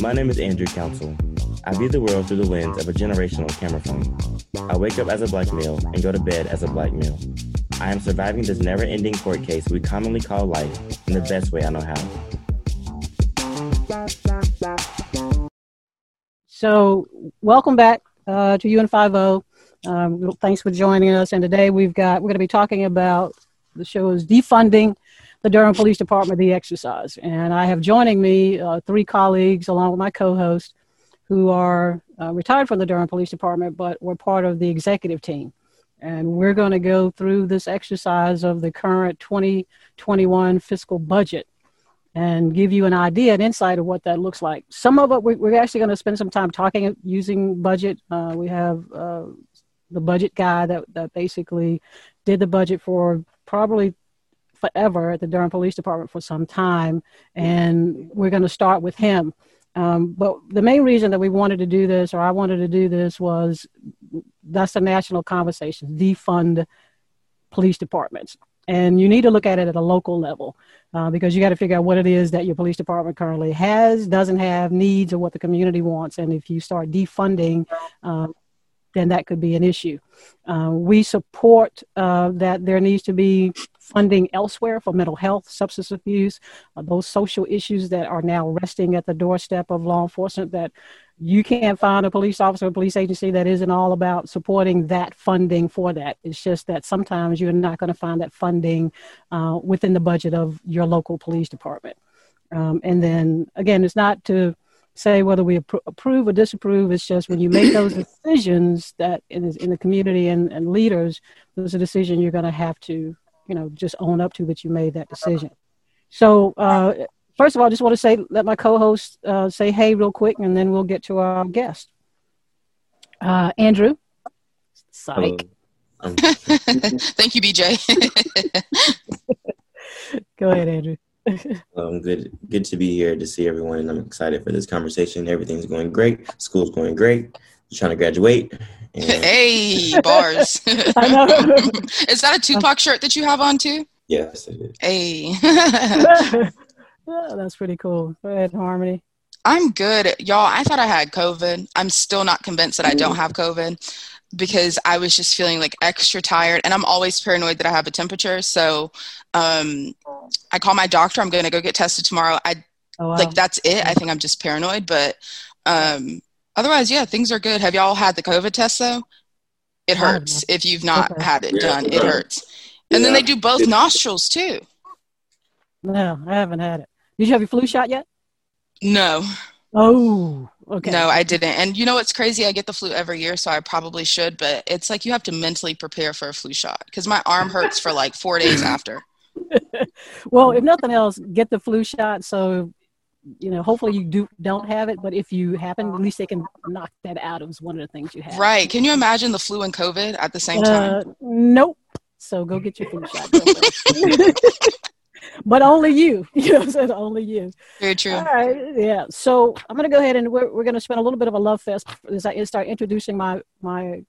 My name is Andrew Council. I view the world through the lens of a generational camera phone. I wake up as a black male and go to bed as a black male. I am surviving this never ending court case we commonly call life in the best way I know how. So, welcome back uh, to UN50. Um, thanks for joining us. And today we've got, we're going to be talking about the show is defunding the Durham Police Department, the exercise. And I have joining me uh, three colleagues along with my co-host who are uh, retired from the Durham Police Department, but were part of the executive team. And we're going to go through this exercise of the current 2021 fiscal budget and give you an idea, an insight of what that looks like. Some of it, we're actually going to spend some time talking using budget. Uh, we have uh, the budget guy that, that basically did the budget for probably forever at the Durham Police Department for some time, and we're going to start with him. Um, but the main reason that we wanted to do this, or I wanted to do this, was that's a national conversation defund police departments. And you need to look at it at a local level uh, because you got to figure out what it is that your police department currently has, doesn't have, needs, or what the community wants. And if you start defunding, um, then that could be an issue. Uh, we support uh, that there needs to be funding elsewhere for mental health, substance abuse, uh, those social issues that are now resting at the doorstep of law enforcement that you can't find a police officer or police agency that isn't all about supporting that funding for that. It's just that sometimes you're not going to find that funding uh, within the budget of your local police department. Um, and then again, it's not to say whether we approve or disapprove. It's just when you make those decisions that in, in the community and, and leaders, there's a decision you're going to have to, you know, just own up to that you made that decision. So uh, first of all, I just want to say, let my co-host uh, say hey real quick, and then we'll get to our guest. Uh, Andrew, psych. Um, Thank you, BJ. Go ahead, Andrew. um, good, good to be here to see everyone, and I'm excited for this conversation. Everything's going great. School's going great. I'm trying to graduate. And... hey, bars! I know. is that a Tupac shirt that you have on too? Yes, it is. Hey. Yeah, that's pretty cool. Go ahead, Harmony. I'm good. Y'all, I thought I had COVID. I'm still not convinced that I don't have COVID because I was just feeling like extra tired and I'm always paranoid that I have a temperature. So um, I call my doctor. I'm going to go get tested tomorrow. I oh, wow. like that's it. I think I'm just paranoid, but um, otherwise, yeah, things are good. Have y'all had the COVID test though? It hurts if you've not okay. had it yeah, done. It hurts. And yeah. then they do both nostrils too. No, I haven't had it. Did you have your flu shot yet? No. Oh, okay. No, I didn't. And you know what's crazy? I get the flu every year, so I probably should, but it's like you have to mentally prepare for a flu shot because my arm hurts for like four days after. well, if nothing else, get the flu shot so you know hopefully you do don't have it but if you happen at least they can knock that out of one of the things you have right can you imagine the flu and covid at the same time uh, nope so go get your flu shot but only you. You know what Only you. Very true. All right. Yeah. So I'm going to go ahead and we're, we're going to spend a little bit of a love fest as I start introducing my, my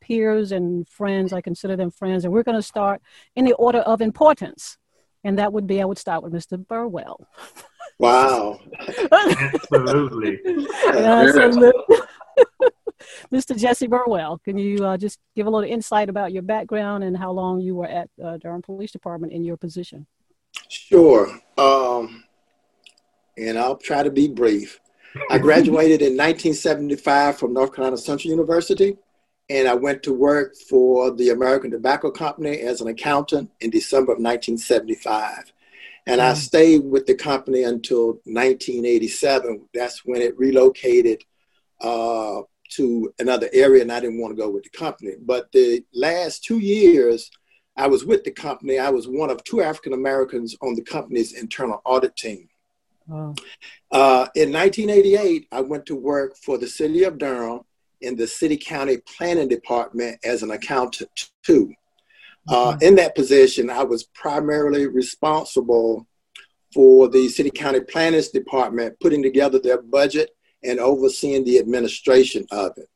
peers and friends. I consider them friends. And we're going to start in the order of importance. And that would be, I would start with Mr. Burwell. Wow. Absolutely. Absolutely. Mr. Jesse Burwell, can you uh, just give a little insight about your background and how long you were at uh, Durham Police Department in your position? Sure. Um, and I'll try to be brief. I graduated in 1975 from North Carolina Central University, and I went to work for the American Tobacco Company as an accountant in December of 1975. And I mm. stayed with the company until 1987. That's when it relocated uh, to another area, and I didn't want to go with the company. But the last two years, I was with the company. I was one of two African Americans on the company's internal audit team. Wow. Uh, in 1988, I went to work for the city of Durham in the city county planning department as an accountant too. Uh, mm-hmm. in that position, I was primarily responsible for the city county planners department putting together their budget and overseeing the administration of it.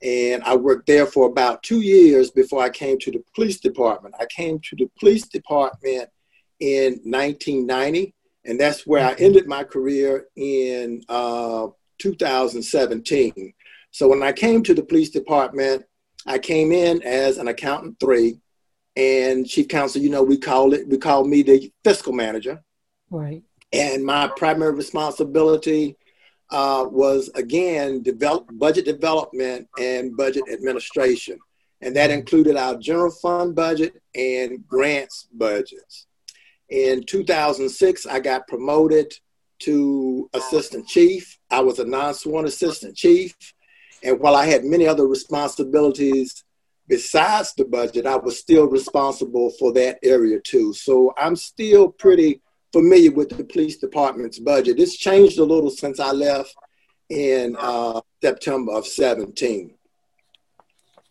And I worked there for about two years before I came to the police department. I came to the police department in 1990, and that's where I ended my career in uh, 2017. So when I came to the police department, I came in as an accountant three, and chief counsel. You know, we call it we call me the fiscal manager. Right. And my primary responsibility uh, was again develop budget development and budget administration, and that included our general fund budget and grants budgets. In 2006, I got promoted to assistant chief. I was a non-sworn assistant chief, and while I had many other responsibilities besides the budget, I was still responsible for that area too. So I'm still pretty familiar with the police department's budget. It's changed a little since I left in uh, September of 17.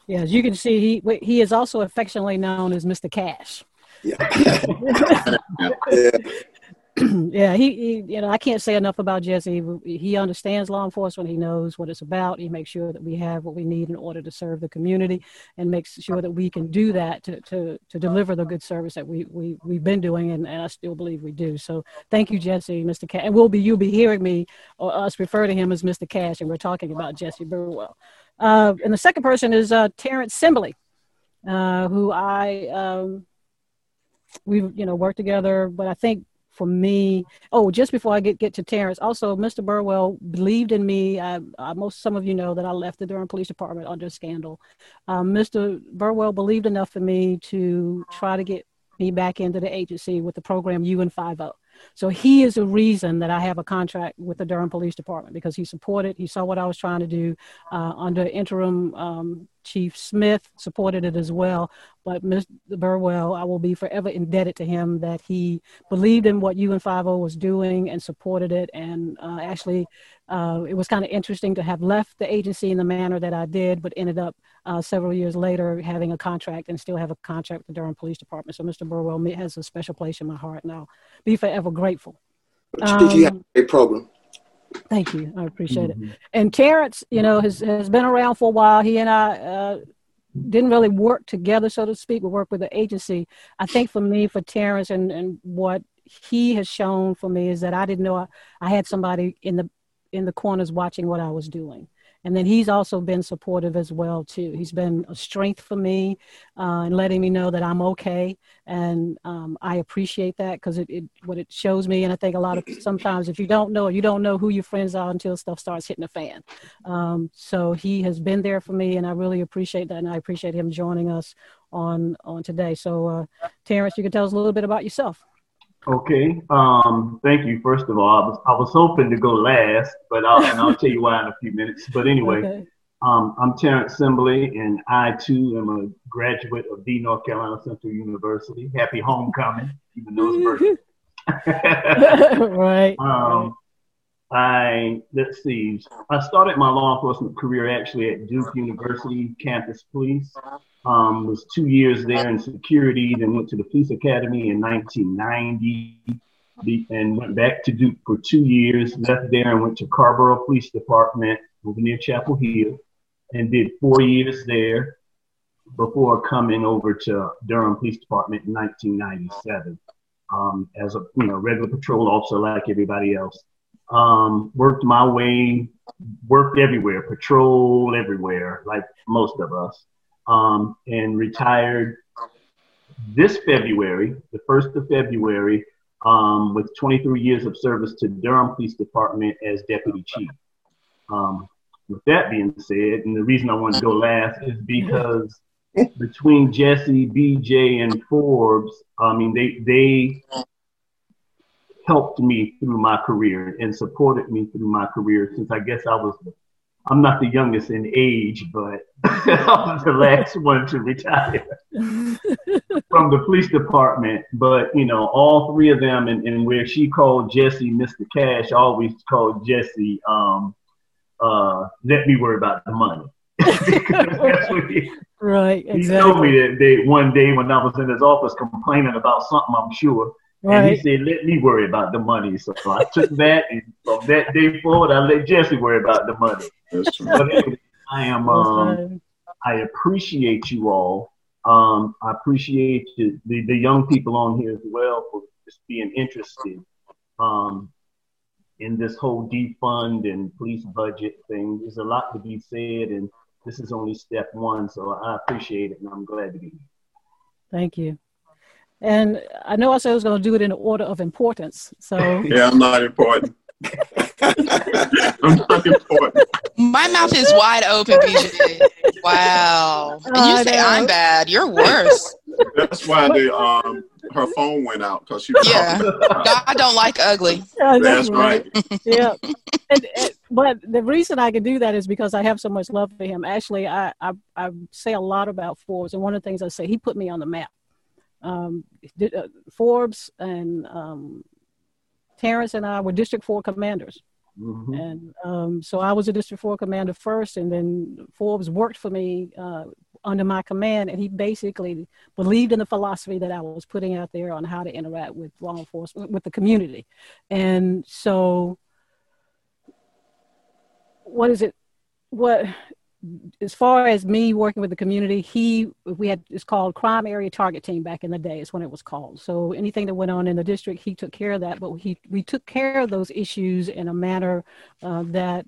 Yeah, as you can see, he he is also affectionately known as Mr. Cash. Yeah. yeah. yeah, he, he, you know, I can't say enough about Jesse. He understands law enforcement. He knows what it's about. He makes sure that we have what we need in order to serve the community, and makes sure that we can do that to to, to deliver the good service that we we we've been doing, and, and I still believe we do. So, thank you, Jesse, Mr. Cash, and we'll be you'll be hearing me or us refer to him as Mr. Cash, and we're talking about Jesse Burwell. Uh, and the second person is uh, Terrence Simbly, uh, who I um, we've you know worked together, but I think for me. Oh, just before I get, get to Terrence, also Mr. Burwell believed in me. I, I, most some of you know that I left the Durham Police Department under scandal. Um, Mr. Burwell believed enough in me to try to get me back into the agency with the program UN50. So he is a reason that I have a contract with the Durham Police Department because he supported, he saw what I was trying to do uh, under interim um, Chief Smith supported it as well. But Mr. Burwell, I will be forever indebted to him that he believed in what UN50 was doing and supported it. And uh, actually, uh, it was kind of interesting to have left the agency in the manner that I did, but ended up uh, several years later having a contract and still have a contract with the Durham Police Department. So Mr. Burwell has a special place in my heart, and I'll be forever grateful. Um, you have a problem. Thank you. I appreciate mm-hmm. it. And Terrence, you know, has, has been around for a while. He and I uh, didn't really work together, so to speak. We work with the agency. I think for me, for Terrence, and, and what he has shown for me is that I didn't know I, I had somebody in the in the corners watching what I was doing. And then he's also been supportive as well too. He's been a strength for me uh, and letting me know that i'm okay. And um, i appreciate that because it, it, what it shows me. And i think a lot of sometimes if you don't know you don't know who your friends are until stuff starts hitting the fan. Um, so he has been there for me and i really appreciate that and i appreciate him joining us on on today. So uh, terrence you can tell us a little bit about yourself Okay. Um, thank you. First of all, I was I was hoping to go last, but I'll and I'll tell you why in a few minutes. But anyway, okay. um, I'm Terrence Simbly, and I too am a graduate of the North Carolina Central University. Happy homecoming, even though it's virtual. right. Um, I let's see. I started my law enforcement career actually at Duke University Campus Police. Um, was two years there in security, then went to the police academy in 1990, and went back to Duke for two years. Left there and went to Carrboro Police Department over near Chapel Hill, and did four years there before coming over to Durham Police Department in 1997 um, as a you know regular patrol officer like everybody else. Um, worked my way, worked everywhere, patrol everywhere, like most of us, um, and retired this February, the 1st of February, um, with 23 years of service to Durham Police Department as Deputy Chief. Um, with that being said, and the reason I want to go last is because between Jesse, BJ, and Forbes, I mean, they, they helped me through my career and supported me through my career since I guess I was I'm not the youngest in age, but I'm the last one to retire from the police department. But you know, all three of them, and, and where she called Jesse Mr. Cash, always called Jesse. Um, uh, let me worry about the money. he, right. Exactly. He told me that they, one day when I was in his office complaining about something, I'm sure. Right. And he said, "Let me worry about the money." So I took that, and from that day forward, I let Jesse worry about the money. But anyway, I am. Um, I appreciate you all. Um, I appreciate the, the, the young people on here as well for just being interested um, in this whole defund and police budget thing. There's a lot to be said, and this is only step one. So I appreciate it, and I'm glad to be here. Thank you. And I know I said I was going to do it in order of importance. So yeah, I'm not important. I'm not important. My mouth is wide open, BJ. Wow. And you say I'm bad. You're worse. That's why the um her phone went out because she. Yeah. God don't like ugly. Yeah, that's, that's right. right. yeah. And, and, but the reason I can do that is because I have so much love for him. Actually, I, I I say a lot about Forbes, and one of the things I say, he put me on the map um, uh, Forbes and um, Terrence and I were District 4 commanders. Mm-hmm. And um, so I was a District 4 commander first, and then Forbes worked for me uh, under my command, and he basically believed in the philosophy that I was putting out there on how to interact with law enforcement, with the community. And so, what is it? What as far as me working with the community, he we had it's called crime area target team back in the day. Is when it was called. So anything that went on in the district, he took care of that. But he we took care of those issues in a manner uh, that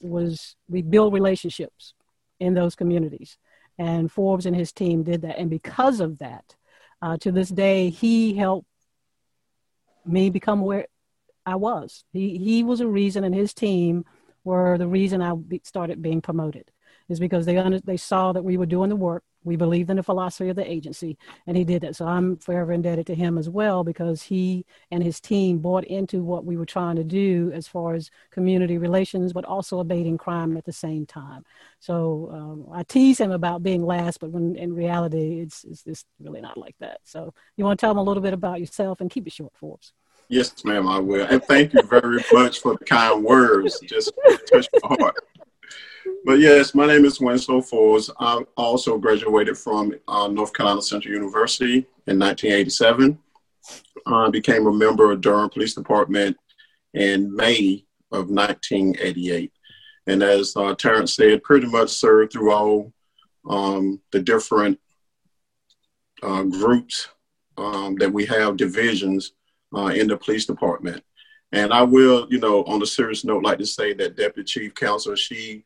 was we build relationships in those communities, and Forbes and his team did that. And because of that, uh, to this day, he helped me become where I was. He he was a reason, and his team were the reason I started being promoted is because they under, they saw that we were doing the work. We believed in the philosophy of the agency, and he did that. So I'm forever indebted to him as well because he and his team bought into what we were trying to do as far as community relations, but also abating crime at the same time. So um, I tease him about being last, but when in reality, it's, it's, it's really not like that. So you want to tell him a little bit about yourself and keep it short for us. Yes, ma'am, I will. And thank you very much for the kind words. Just touched my heart. But yes, my name is Winslow Forbes. I also graduated from uh, North Carolina Central University in 1987. I became a member of Durham Police Department in May of 1988. And as uh, Terrence said, pretty much served through all um, the different uh, groups um, that we have, divisions uh, in the police department. And I will, you know, on a serious note, like to say that Deputy Chief Council, she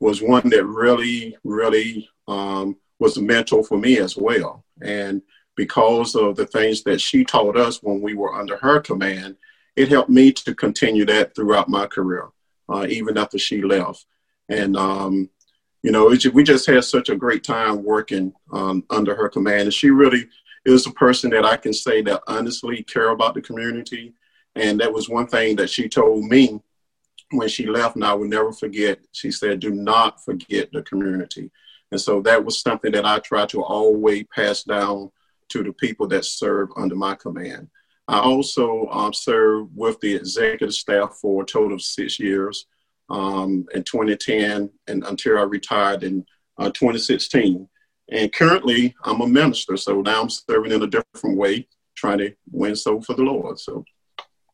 was one that really, really um, was a mentor for me as well. And because of the things that she taught us when we were under her command, it helped me to continue that throughout my career, uh, even after she left. And, um, you know, we just had such a great time working um, under her command. And she really is a person that I can say that honestly care about the community. And that was one thing that she told me when she left, and I will never forget. She said, Do not forget the community. And so that was something that I try to always pass down to the people that serve under my command. I also um, served with the executive staff for a total of six years um, in 2010 and until I retired in uh, 2016. And currently, I'm a minister, so now I'm serving in a different way, trying to win soul for the Lord. So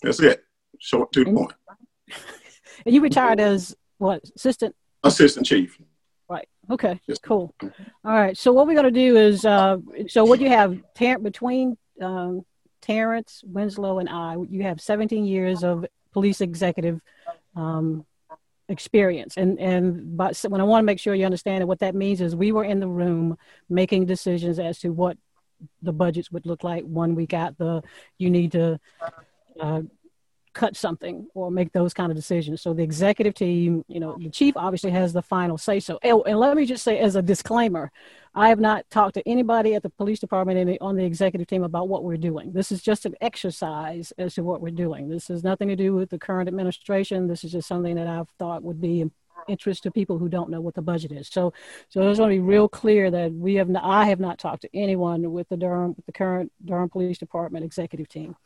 that's it. Short to the point. And you retired as what assistant? Assistant chief. Right. Okay. Yes. Cool. All right. So what we're going to do is, uh, so what you have ter- between um, Terrence Winslow and I, you have 17 years of police executive um, experience. And and but when i want to make sure you understand it what that means is we were in the room making decisions as to what the budgets would look like when we got the you need to uh, cut something or make those kind of decisions. So the executive team, you know, the chief obviously has the final say. So, oh, and let me just say as a disclaimer, I have not talked to anybody at the police department and on the executive team about what we're doing. This is just an exercise as to what we're doing. This has nothing to do with the current administration. This is just something that I've thought would be of interest to people who don't know what the budget is. So, so I just want to be real clear that we have not, I have not talked to anyone with the Durham, with the current Durham Police Department executive team.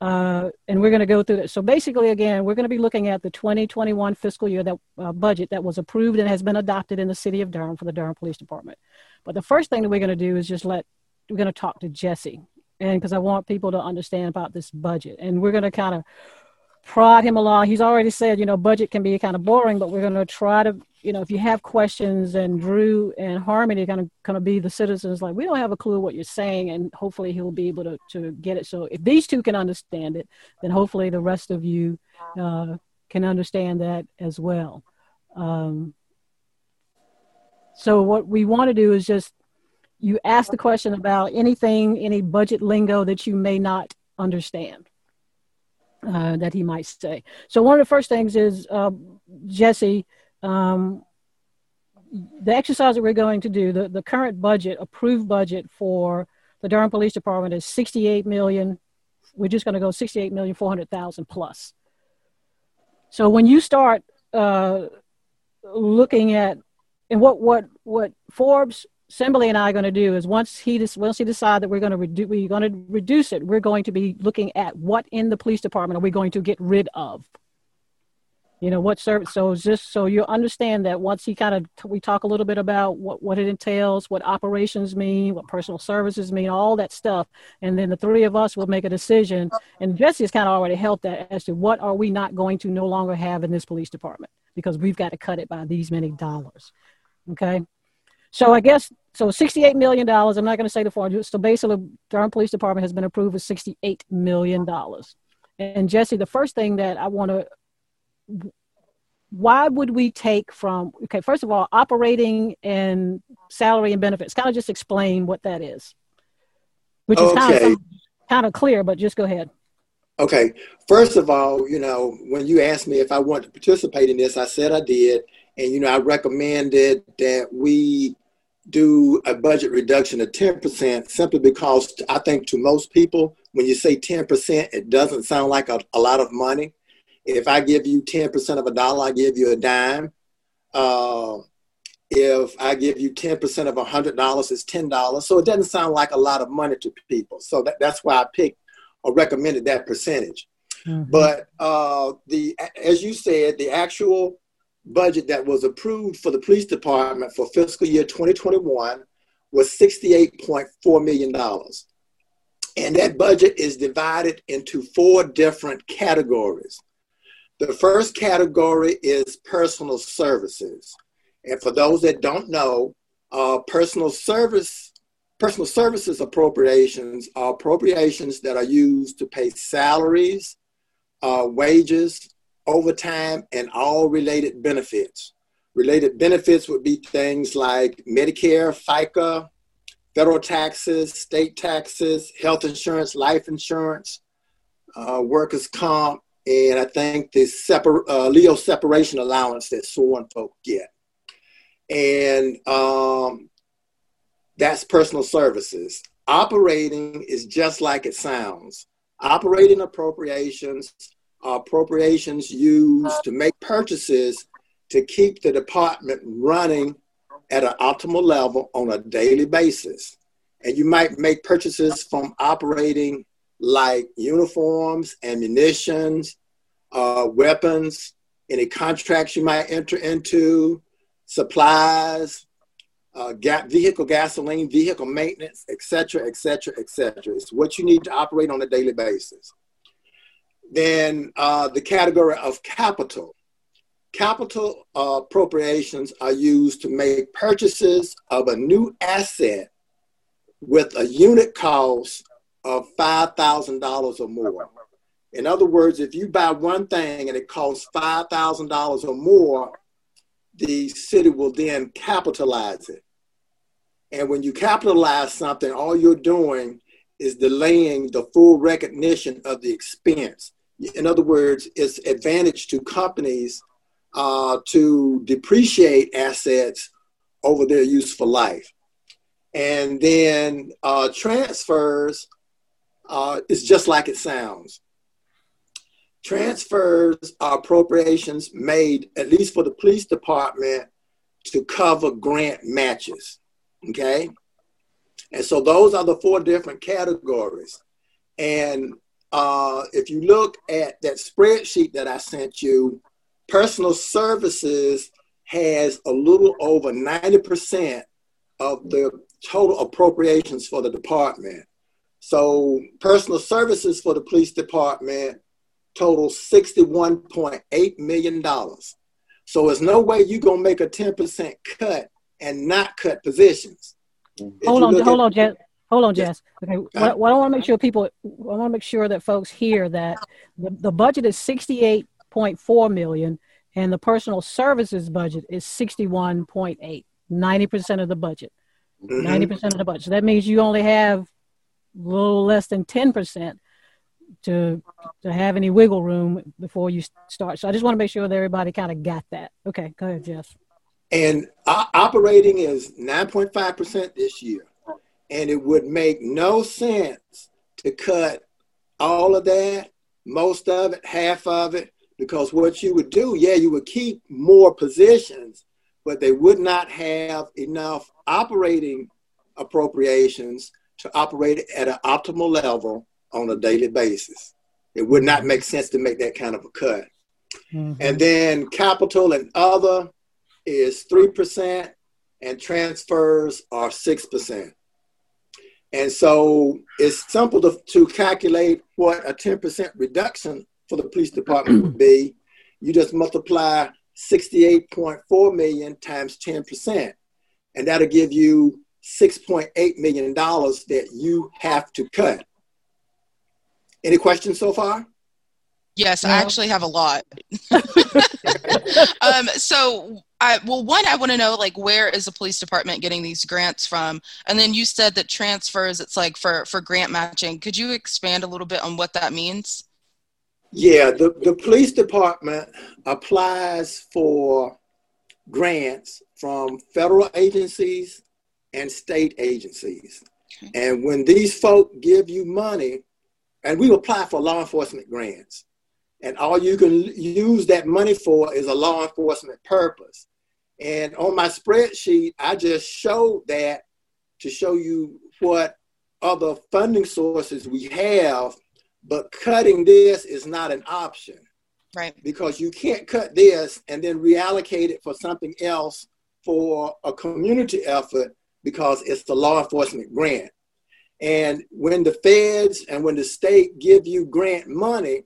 Uh, and we're going to go through this. So basically, again, we're going to be looking at the 2021 fiscal year that uh, budget that was approved and has been adopted in the city of Durham for the Durham Police Department. But the first thing that we're going to do is just let we're going to talk to Jesse, and because I want people to understand about this budget, and we're going to kind of prod him along. He's already said, you know, budget can be kind of boring, but we're going to try to, you know, if you have questions and Drew and Harmony going to kind of be the citizens like, we don't have a clue what you're saying. And hopefully he'll be able to, to get it. So if these two can understand it, then hopefully the rest of you uh, can understand that as well. Um, so what we want to do is just, you ask the question about anything, any budget lingo that you may not understand uh, that he might say. So one of the first things is uh, Jesse. Um, the exercise that we're going to do, the, the current budget, approved budget for the Durham Police Department is 68 million. We're just going to go 68 million 400,000 plus. So when you start uh, looking at and what what what Forbes Simbly and I are going to do is once he once he decide that we're going to reduce we're going to reduce it, we're going to be looking at what in the police department are we going to get rid of. You know what service? So just so you understand that once he kind of we talk a little bit about what what it entails, what operations mean, what personal services mean, all that stuff, and then the three of us will make a decision. And Jesse has kind of already helped that as to what are we not going to no longer have in this police department because we've got to cut it by these many dollars. Okay. So I guess so. Sixty-eight million dollars. I'm not going to say the four. So basically, Durham Police Department has been approved with sixty-eight million dollars. And Jesse, the first thing that I want to, why would we take from? Okay, first of all, operating and salary and benefits. Kind of just explain what that is, which is okay. kind of kind of clear, but just go ahead. Okay. First of all, you know, when you asked me if I wanted to participate in this, I said I did. And, you know, I recommended that we do a budget reduction of 10% simply because I think to most people, when you say 10%, it doesn't sound like a, a lot of money. If I give you 10% of a dollar, I give you a dime. Uh, if I give you 10% of a $100, it's $10. So it doesn't sound like a lot of money to people. So that, that's why I picked or recommended that percentage. Mm-hmm. But uh, the as you said, the actual budget that was approved for the police department for fiscal year 2021 was $68.4 million. And that budget is divided into four different categories. The first category is personal services. And for those that don't know, uh, personal service personal services appropriations are appropriations that are used to pay salaries, uh, wages, overtime, and all related benefits. Related benefits would be things like Medicare, FICA, federal taxes, state taxes, health insurance, life insurance, uh, workers' comp, and I think the separ- uh, LEO separation allowance that sworn folk get. And um, that's personal services. Operating is just like it sounds. Operating appropriations are appropriations used to make purchases to keep the department running at an optimal level on a daily basis. And you might make purchases from operating like uniforms, ammunition, uh, weapons, any contracts you might enter into, supplies, uh, ga- vehicle gasoline, vehicle maintenance, etc., etc., etc. It's what you need to operate on a daily basis. Then uh, the category of capital. Capital appropriations are used to make purchases of a new asset with a unit cost of $5,000 or more. In other words, if you buy one thing and it costs $5,000 or more, the city will then capitalize it. And when you capitalize something, all you're doing is delaying the full recognition of the expense in other words, it's advantage to companies uh, to depreciate assets over their useful life. And then uh, transfers uh, is just like it sounds. transfers are appropriations made, at least for the police department, to cover grant matches. Okay? And so those are the four different categories. And uh, if you look at that spreadsheet that I sent you, personal services has a little over 90% of the total appropriations for the department. So personal services for the police department total $61.8 million. So there's no way you're going to make a 10% cut and not cut positions. hold on, hold on, Jess. Hold on, Jess. Okay, what, uh, what I want to make sure people, I want to make sure that folks hear that the, the budget is 68.4 million and the personal services budget is 61.8, 90% of the budget. Mm-hmm. 90% of the budget. So that means you only have little less than 10% to to have any wiggle room before you start. So I just want to make sure that everybody kind of got that. Okay, go ahead, Jeff. And operating is 9.5% this year. And it would make no sense to cut all of that, most of it, half of it, because what you would do, yeah, you would keep more positions, but they would not have enough operating appropriations to operate at an optimal level on a daily basis. It would not make sense to make that kind of a cut. Mm-hmm. And then capital and other is 3%, and transfers are 6%. And so it's simple to, to calculate what a 10% reduction for the police department would be. You just multiply 68.4 million times 10%, and that'll give you $6.8 million that you have to cut. Any questions so far? Yes, no. I actually have a lot. um, so, I, well, one, I want to know like where is the police department getting these grants from? And then you said that transfers, it's like for for grant matching. Could you expand a little bit on what that means? Yeah, the, the police department applies for grants from federal agencies and state agencies. Okay. And when these folk give you money, and we apply for law enforcement grants. And all you can use that money for is a law enforcement purpose. And on my spreadsheet, I just showed that to show you what other funding sources we have, but cutting this is not an option. Right. Because you can't cut this and then reallocate it for something else for a community effort because it's the law enforcement grant. And when the feds and when the state give you grant money,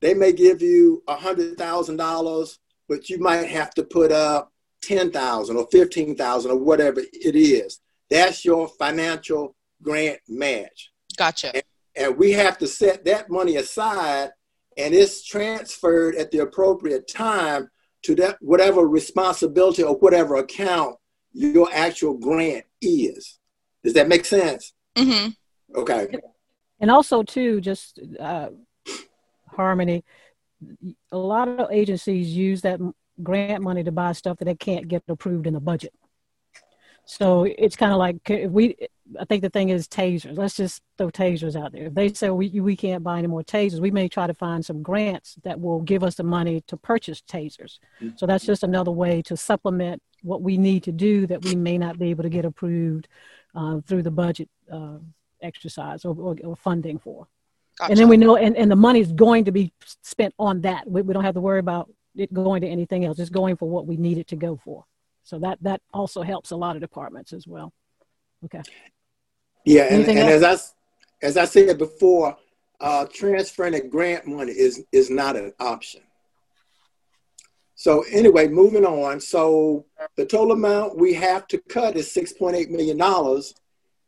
they may give you a hundred thousand dollars, but you might have to put up ten thousand or fifteen thousand or whatever it is. That's your financial grant match. Gotcha. And, and we have to set that money aside, and it's transferred at the appropriate time to that whatever responsibility or whatever account your actual grant is. Does that make sense? Mm-hmm. Okay. And also, too, just uh, harmony. A lot of agencies use that grant money to buy stuff that they can't get approved in the budget. So it's kind of like if we. I think the thing is tasers. Let's just throw tasers out there. If they say we we can't buy any more tasers, we may try to find some grants that will give us the money to purchase tasers. So that's just another way to supplement what we need to do that we may not be able to get approved uh, through the budget uh, exercise or, or, or, funding for. Gotcha. And then we know, and, and the money is going to be spent on that. We, we don't have to worry about it going to anything else. It's going for what we need it to go for. So that that also helps a lot of departments as well. Okay. Yeah, and, and as I as I said before, uh, transferring a grant money is is not an option. So anyway, moving on. So the total amount we have to cut is $6.8 million.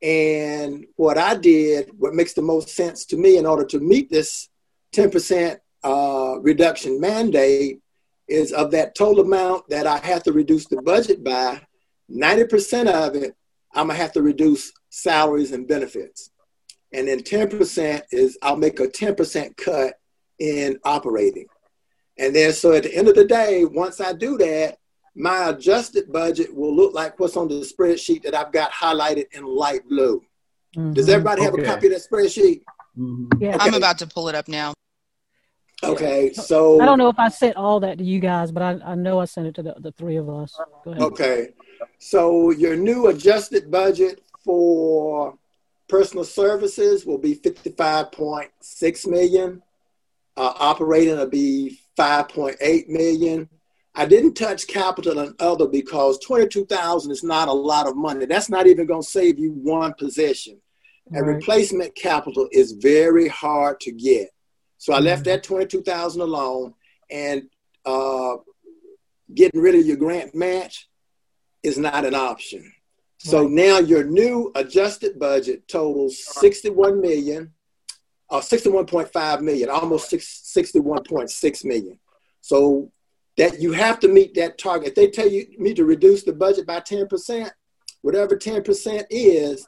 And what I did, what makes the most sense to me in order to meet this 10% uh, reduction mandate is of that total amount that I have to reduce the budget by, 90% of it, I'm gonna have to reduce salaries and benefits. And then 10% is I'll make a 10% cut in operating. And then, so at the end of the day, once I do that, my adjusted budget will look like what's on the spreadsheet that I've got highlighted in light blue. Mm-hmm. Does everybody have okay. a copy of that spreadsheet? Mm-hmm. Yeah, okay. I'm about to pull it up now. Okay, so I don't know if I sent all that to you guys, but I, I know I sent it to the, the three of us. Okay, so your new adjusted budget for personal services will be fifty-five point six million. Uh, operating will be five point eight million. I didn't touch capital and other because twenty-two thousand is not a lot of money. That's not even going to save you one position. And replacement capital is very hard to get. So I left that twenty-two thousand alone, and uh, getting rid of your grant match is not an option. So now your new adjusted budget totals sixty-one million, uh, sixty-one point five million, almost six, 61.6 million. So that you have to meet that target. If they tell you me to reduce the budget by ten percent, whatever ten percent is,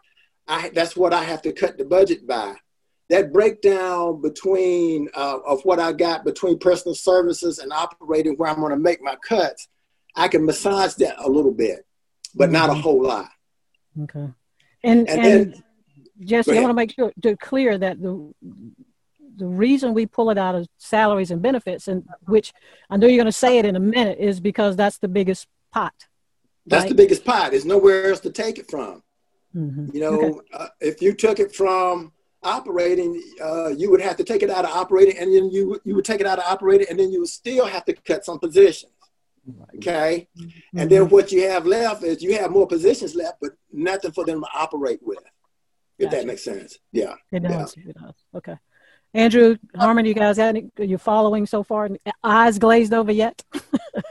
I, that's what I have to cut the budget by. That breakdown between uh, of what I got between personal services and operating, where I'm going to make my cuts, I can massage that a little bit, but not a Mhm. whole lot. Okay. And And and, then- Jesse, I want to make sure to clear that the the reason we pull it out of salaries and benefits, and which I know you're going to say it in a minute, is because that's the biggest pot. That's Right. the biggest pot. There's nowhere else to take it from. Mhm. You know, Okay. uh, if you took it from operating, uh, you would have to take it out of operating, and then you you would take it out of operating, and then you would still have to cut some positions. Okay, and then what you have left is you have more positions left, but nothing for them to operate with. If Gotcha. that makes sense, yeah. It Yeah. does. It does. Okay. Andrew, Harmon, you guys any, are you following so far? Eyes glazed over yet?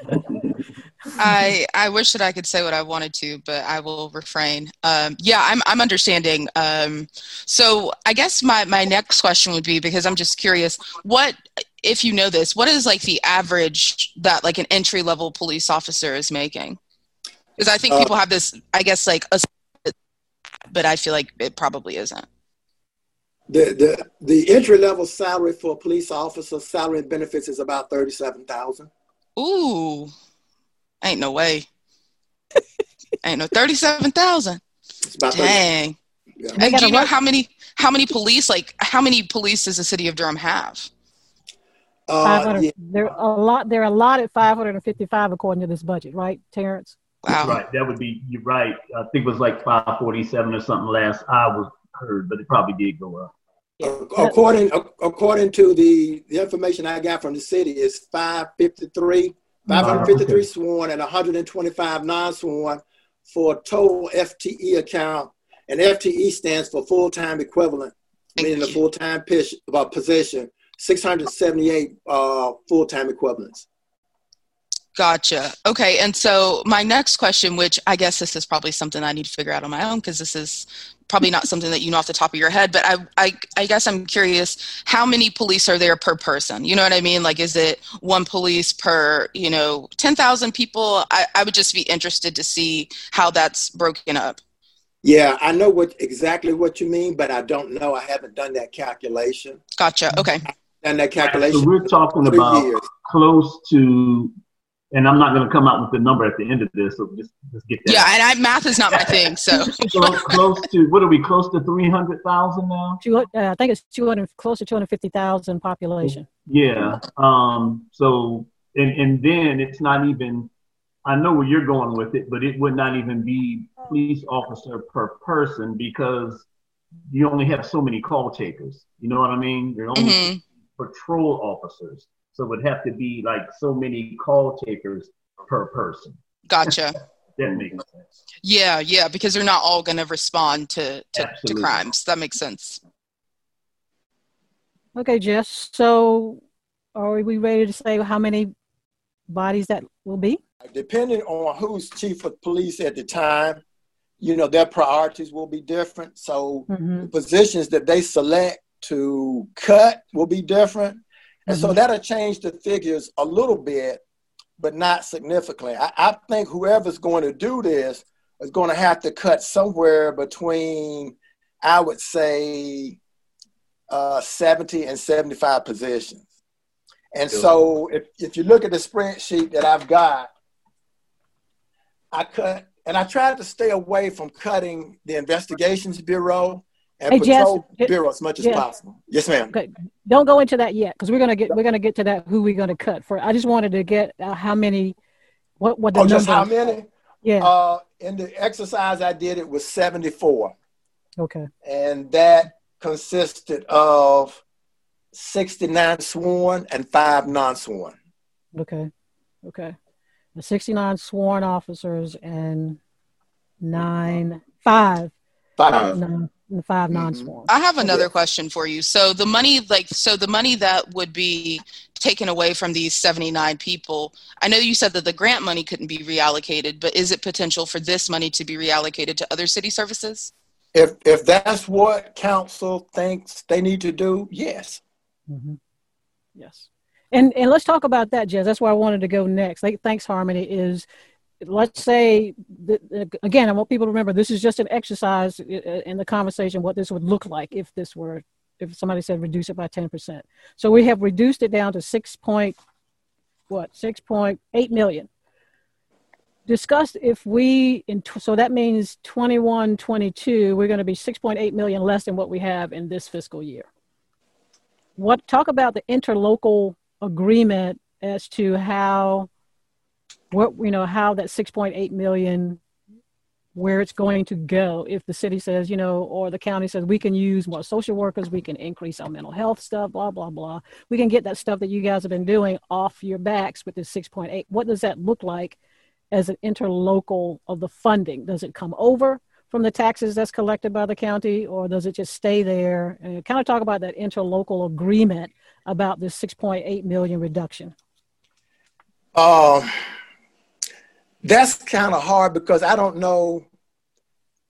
I I wish that I could say what I wanted to, but I will refrain. Um, yeah, I'm I'm understanding. Um, so I guess my my next question would be because I'm just curious, what if you know this, what is like the average that like an entry level police officer is making? Because I think Uh, people have this, I guess like a, but I feel like it probably isn't. The the the entry level salary for a police officer, salary and benefits is about thirty seven thousand. Ooh, ain't no way. ain't no thirty-seven thousand. It's 30, Dang. yeah. And got do a you know how many how many police like how many police does the city of Durham have? Uh, 500. yeah, There are a lot. They're allotted 555 according to this budget, right, Terrence? Wow. Right, that would be, you're right. I think it was like 547 or something last I was heard, but it probably did go up. According according to the, the information I got from the city, is 553, 553 okay. sworn and 125 non-sworn for a total FTE account. And FTE stands for full-time equivalent, Thank meaning the full-time pitch, uh, position. 678 uh, full-time equivalents. Gotcha. Okay. And so my next question, which I guess this is probably something I need to figure out on my own because this is probably not something that you know off the top of your head, but I, I, I guess I'm curious how many police are there per person? You know what I mean? Like, is it one police per, you know, 10,000 people? I, I would just be interested to see how that's broken up. Yeah, I know what exactly what you mean, but I don't know. I haven't done that calculation. Gotcha. Okay. Done that So calculation. we're talking about years. close to, and I'm not going to come out with the number at the end of this, so just, just get that. Yeah. And I, math is not my thing. So Close, close to, what are we, close to 300,000 now? Two, uh, I think it's 200, close to 250,000 population. Yeah. Um, so, and, and then it's not even, I know where you're going with it, but it would not even be police officer per person because you only have so many call takers. You know what I mean? You're only mhm. patrol officers. So it would have to be like so many call takers per person. gotcha. That makes sense. Yeah. Yeah. Because they're not all going to respond to, to, to crimes. That makes sense. Okay, Jess. So are we ready to say how many bodies that will be? depending on who's chief of police at the time, you know, their priorities will be different. So Mhm. the positions that they select to cut will be different. And so Mhm. that'll change the figures a little bit, but not significantly. I, I think whoever's going to do this is going to have to cut somewhere between, I would say, uh, 70 and 75 positions. And so if, if you look at the spreadsheet that I've got, I cut, and I tried to stay away from cutting the investigations bureau and Hey, Jess, patrol bureau as much as yeah. possible. Yes, ma'am. Okay, don't go into that yet because we're gonna get we're gonna get to that. Who we're gonna cut for? I just wanted to get uh, how many, what what the Oh, just how many? Yeah. Uh, in the exercise I did, it was 74. okay. and that consisted of 69 sworn and five non-sworn. Okay. Okay. The 69 sworn officers and nine, five, Five. non, and 5 Mhm. non-sworn. I have another question for you. So the money, like, so the money that would be taken away from these 79 people, I know you said that the grant money couldn't be reallocated, but is it potential for this money to be reallocated to other city services? If if that's what council thinks they need to do, yes. Mhm. Yes. And and let's talk about that, Jez. That's where I wanted to go next. Like, thanks, Harmony. Is let's say that, uh, again, I want people to remember this is just an exercise i- i- in the conversation what this would look like if this were if somebody said reduce it by ten percent. So we have reduced it down to six point what six point eight million. Discussed if we in so that means 21 22 we're going to be 6.8 million less than what we have in this fiscal year what talk about the interlocal agreement as to how what you know how that 6.8 million where it's going to go if the city says you know or the county says we can use more social workers we can increase our mental health stuff blah blah blah we can get that stuff that you guys have been doing off your backs with this 6.8 what does that look like as an interlocal of the funding does it come over from the taxes that's collected by the county, or does it just stay there? And kind of talk about that interlocal agreement about this 6.8 million reduction. Um, that's kind of hard because I don't know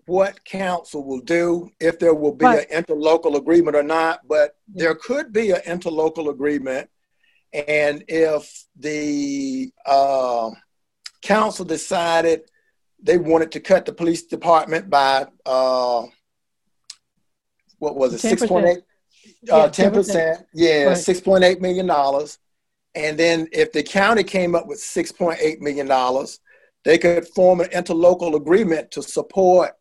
what council will do if there will be Right. an interlocal agreement or not. But there could be an interlocal agreement, and if the uh, council decided they wanted to cut the police department by uh, what was it, 10%. six point eight, Yeah, uh, ten percent, yeah, Right. six point eight million dollars. And then if the county came up with six point eight million dollars, they could form an interlocal agreement to support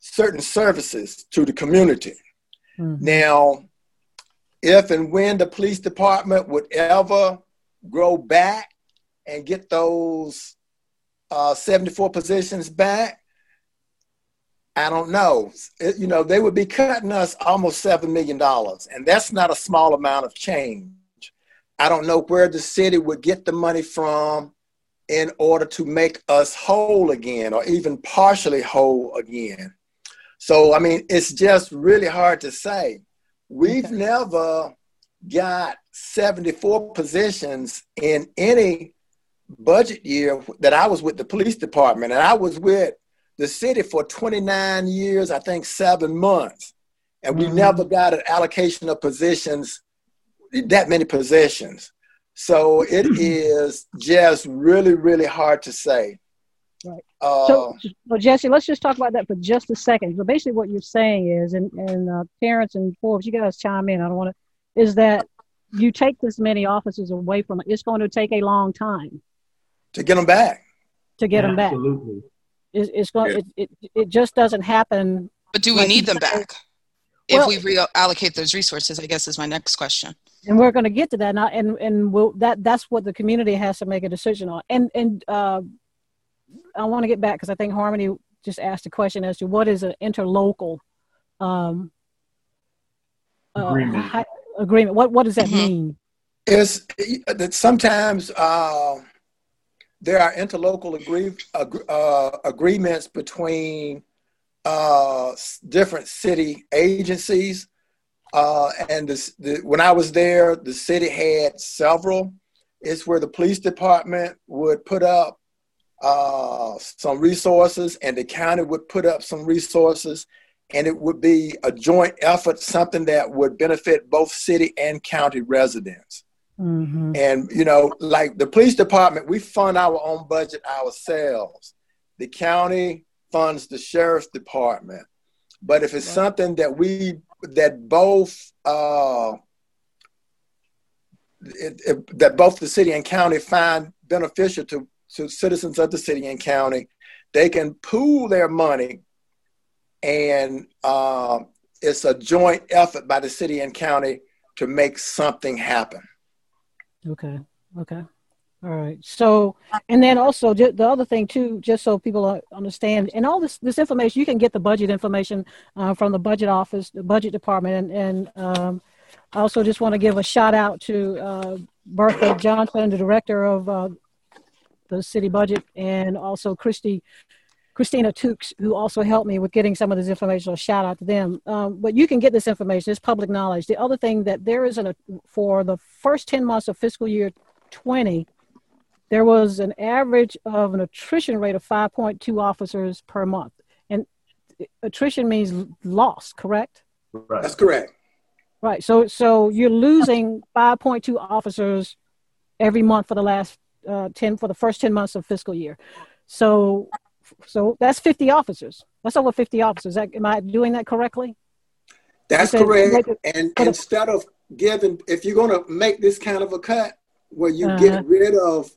certain services to the community. Mhm. Now, if and when the police department would ever grow back and get those uh, 74 positions back, I don't know. It- you know, they would be cutting us almost $7 million, and that's not a small amount of change. I don't know where the city would get the money from in order to make us whole again or even partially whole again. So, I mean, it's just really hard to say. We've never got 74 positions in any budget year that I was with the police department, and I was with the city for 29 years, I think seven months. And we Mhm. never got an allocation of positions, that many positions. So it is just really, really hard to say. Right. Uh, So, well, Jesse, let's just talk about that for just a second. So basically, what you're saying is, and, and uh, Terrence and Forbes, you guys chime in. I don't want to. Is that you take this many officers away from it? It's going to take a long time to get them back. to get them back. Absolutely. It's, it's going. Yeah. It, it it just doesn't happen. But do we Like need them said- back? Well- if we reallocate those resources, I guess is my next question. And we're going to get to that now and and we'll, that that's what the community has to make a decision on and and uh, i want to get back because i think harmony just asked a question as to what is an interlocal um, uh, Agreement. agreement what what does that Mhm. mean is that sometimes uh, there are interlocal agree, uh, agreements between uh, different city agencies. Uh, and this, the, when I was there, the city had several. It's where the police department would put up uh, some resources, and the county would put up some resources, and it would be a joint effort, something that would benefit both city and county residents. mm-hmm. And you know, like the police department, we fund our own budget ourselves. The county funds the sheriff's department. But if it's Right. something that we that both uh, it, it- that both the city and county find beneficial to to citizens of the city and county, they can pool their money and uh, it's a joint effort by the city and county to make something happen. Okay. Okay. All right. So, and then also the other thing too, just so people understand, and all this this information, you can get the budget information uh, from the budget office, the budget department, and, and um, I also just want to give a shout out to uh, Bertha Johnson, the director of uh, the city budget, and also Christy Christina Tukes, who also helped me with getting some of this information. So shout out to them. Um, but you can get this information; it's public knowledge. The other thing that there is an for the first ten months of fiscal year twenty there was an average of an attrition rate of 5.2 officers per month. And attrition means loss, correct? Right. That's correct. Right. So so you're losing 5.2 officers every month for the last uh, 10 for the first 10 months of fiscal year. So so that's 50 officers. That's over 50 officers. That, am I doing that correctly? That's correct. And instead of giving, if you're going to make this kind of a cut where you uh-huh. get rid of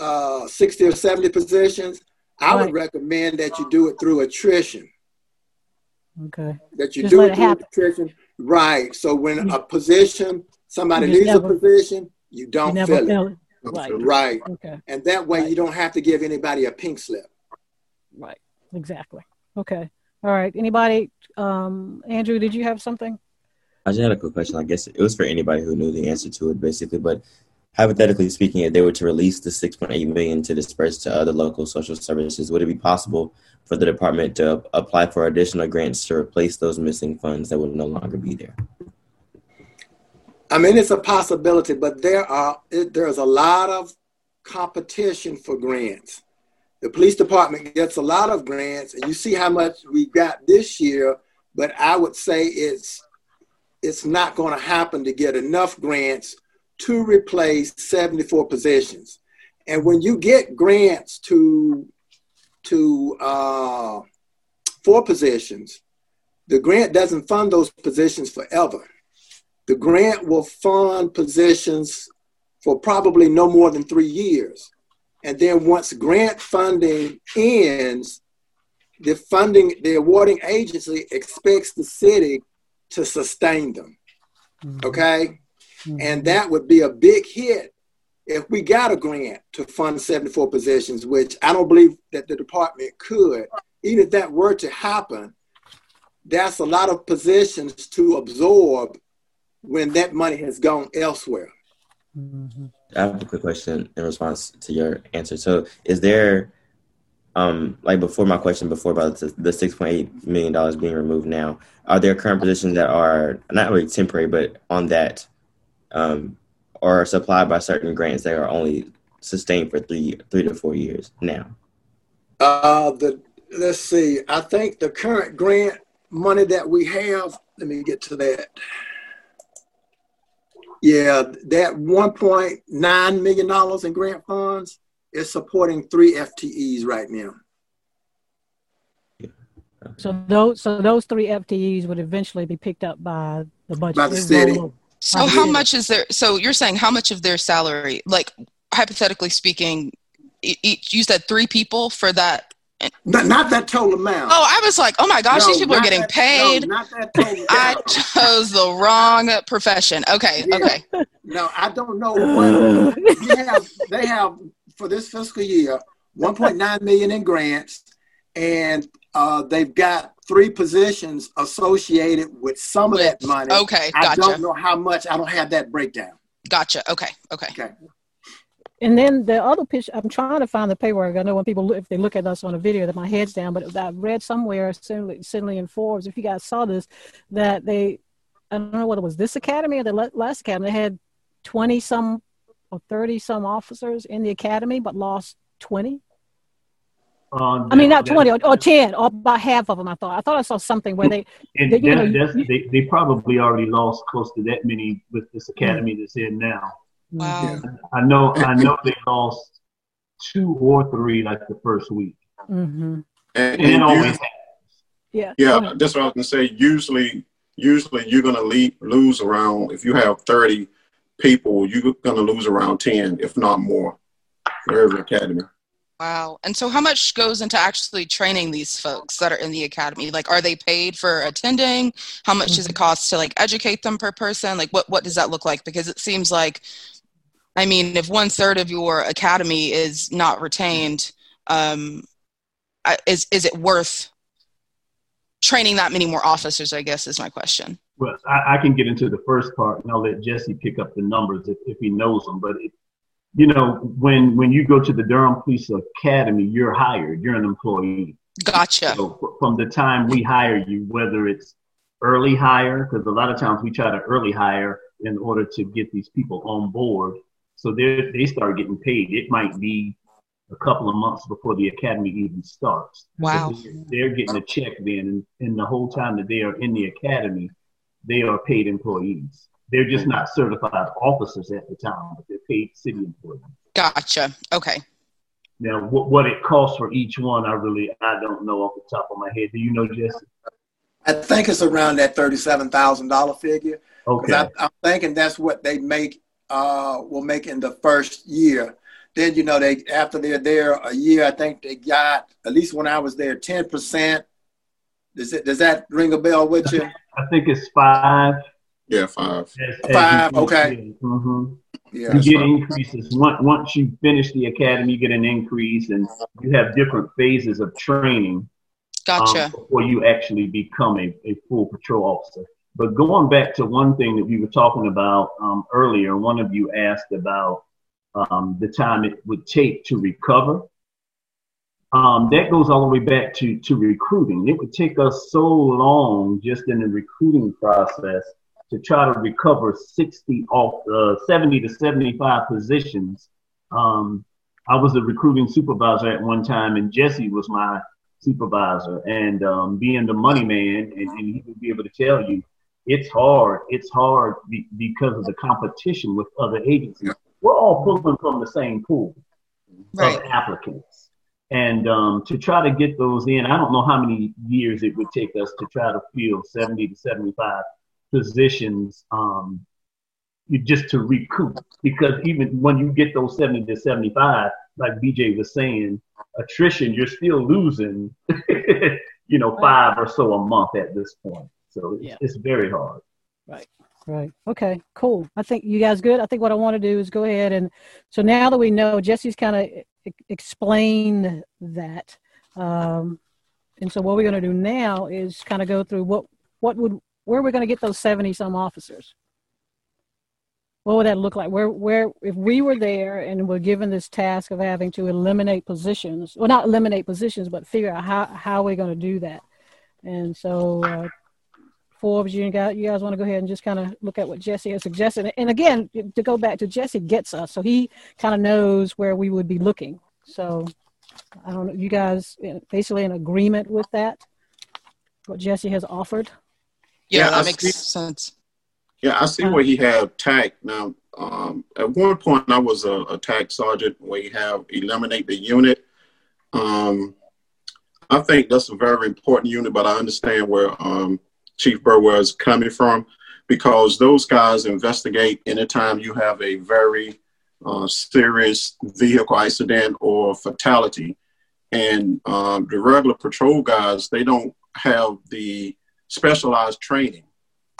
uh, 60 or 70 positions, I right. would recommend that you do it through attrition. Okay. That you Just do it through happen. attrition. Right. So when a position, somebody leaves never, a position, you don't you fill, fill it. it. Right. Right. Okay. And that way right. you don't have to give anybody a pink slip. Right. Exactly. Okay. All right. Anybody? Um, Andrew, did you have something? I just had a quick question. I guess it was for anybody who knew the answer to it, basically. But hypothetically speaking, if they were to release the 6.8 million to disperse to other local social services, would it be possible for the department to apply for additional grants to replace those missing funds that would no longer be there? I mean, it's a possibility, but there are there's a lot of competition for grants. The police department gets a lot of grants, and you see how much we got this year. But I would say it's it's not going to happen to get enough grants to replace 74 positions. And when you get grants to to uh, four positions, the grant doesn't fund those positions forever. The grant will fund positions for probably no more than three years. And then once grant funding ends, the funding, the awarding agency expects the city to sustain them. Mm-hmm. Okay? Mm-hmm. And that would be a big hit if we got a grant to fund 74 positions, which I don't believe that the department could. Even if that were to happen, that's a lot of positions to absorb when that money has gone elsewhere. Mm-hmm. I have a quick question in response to your answer. So, is there, um, like before my question before about the six point eight million dollars being removed now, are there current positions that are not really temporary, but on that um, are supplied by certain grants that are only sustained for three three to four years now? Uh, the let's see. I think the current grant money that we have. Let me get to that. Yeah, that 1.9 million dollars in grant funds is supporting three FTEs right now. So those so those three FTEs would eventually be picked up by the budget. By the city. So how much is there? So you're saying how much of their salary, like hypothetically speaking, each you said three people for that? Not, not that total amount. Oh, I was like, oh my gosh, no, these people are getting that, paid. No, not that total I chose the wrong profession. Okay, yeah. okay. No, I don't know what they have. They have for this fiscal year 1.9 million in grants, and uh, they've got three positions associated with some with, of that money. Okay, gotcha. I don't know how much. I don't have that breakdown. Gotcha. Okay. Okay. Okay. And then the other picture, I'm trying to find the paperwork. I know when people, if they look at us on a video, that my head's down, but I read somewhere, certainly in Forbes, if you guys saw this, that they, I don't know what it was this academy or the last academy, they had 20 some or 30 some officers in the academy, but lost 20. Uh, I mean, not twenty or, or, ten, or about half of them. I thought. I thought I saw something where they. And they, that, know, they, they probably already lost close to that many with this academy that's in now. Wow. I know. I know they lost two or three like the first week. Mm-hmm. And, and, always yeah. Yeah, that's what I was gonna say. Usually, usually you're gonna leave, lose around if you have thirty people, you're gonna lose around ten, if not more, for every academy. Wow. And so how much goes into actually training these folks that are in the academy? Like are they paid for attending? How much does it mm-hmm. cost to like educate them per person? Like what what does that look like? Because it seems like I mean, if one third of your academy is not retained, um, is is it worth training that many more officers? I guess is my question. Well, I, I can get into the first part, and I'll let Jesse pick up the numbers if, if he knows them. But it, you know, when when you go to the Durham Police Academy, you're hired. You're an employee. Gotcha. So from the time we hire you, whether it's early hire, because a lot of times we try to early hire in order to get these people on board, so they they start getting paid. It might be a couple of months before the academy even starts. Wow. So they're getting a check then, and, and the whole time that they are in the academy, they are paid employees. They're just not certified officers at the time, but they're paid city employees. Gotcha. Okay. Now, what, what it costs for each one, I really I don't know off the top of my head. Do you know, Jesse? I think it's around that thirty-seven thousand dollar figure. Okay. I, am thinking that's what they make uh, will make in the first year. Then you know they after they're there a year, I think they got at least when I was there ten percent. Does it does that ring a bell with you? I think it's five. Yeah, five. Five. Okay. Mm-hmm. Yeah, you get increases once once you finish the academy. You get an increase, and you have different phases of training. Gotcha. Um, before you actually become a, a full patrol officer. But going back to one thing that we were talking about um, earlier, one of you asked about um, the time it would take to recover. Um, that goes all the way back to, to recruiting. It would take us so long just in the recruiting process to try to recover 60 off uh, 70 to 75 positions. Um, I was a recruiting supervisor at one time, and Jesse was my supervisor. And um, being the money man, and, and, he would be able to tell you, it's hard. It's hard be, because of the competition with other agencies. We're all pulling from the same pool right. of applicants. And um, to try to get those in, I don't know how many years it would take us to try to fill 70 to 75 positions um, just to recoup. Because even when you get those 70 to 75, like BJ was saying, attrition, you're still losing, you know, five or so a month at this point. So it's, yeah. it's very hard. Right. Right. Okay. Cool. I think you guys good. I think what I want to do is go ahead and so now that we know Jesse's kind of explained that, um, and so what we're going to do now is kind of go through what what would where are we're going to get those 70 some officers what would that look like where where if we were there and were given this task of having to eliminate positions well not eliminate positions but figure out how how we're going to do that and so uh, Forbes, you guys, you guys want to go ahead and just kind of look at what Jesse has suggested. And again, to go back to Jesse gets us, so he kind of knows where we would be looking. So I don't know, you guys basically in agreement with that, what Jesse has offered? Yeah, yeah that I makes see, sense. Yeah, I see where he had TAC. Now, um, at one point, I was a, a TAC sergeant where you have eliminate the unit. Um, I think that's a very important unit, but I understand where um, Chief Burwell is coming from because those guys investigate anytime you have a very uh, serious vehicle accident or fatality. And um, the regular patrol guys, they don't have the specialized training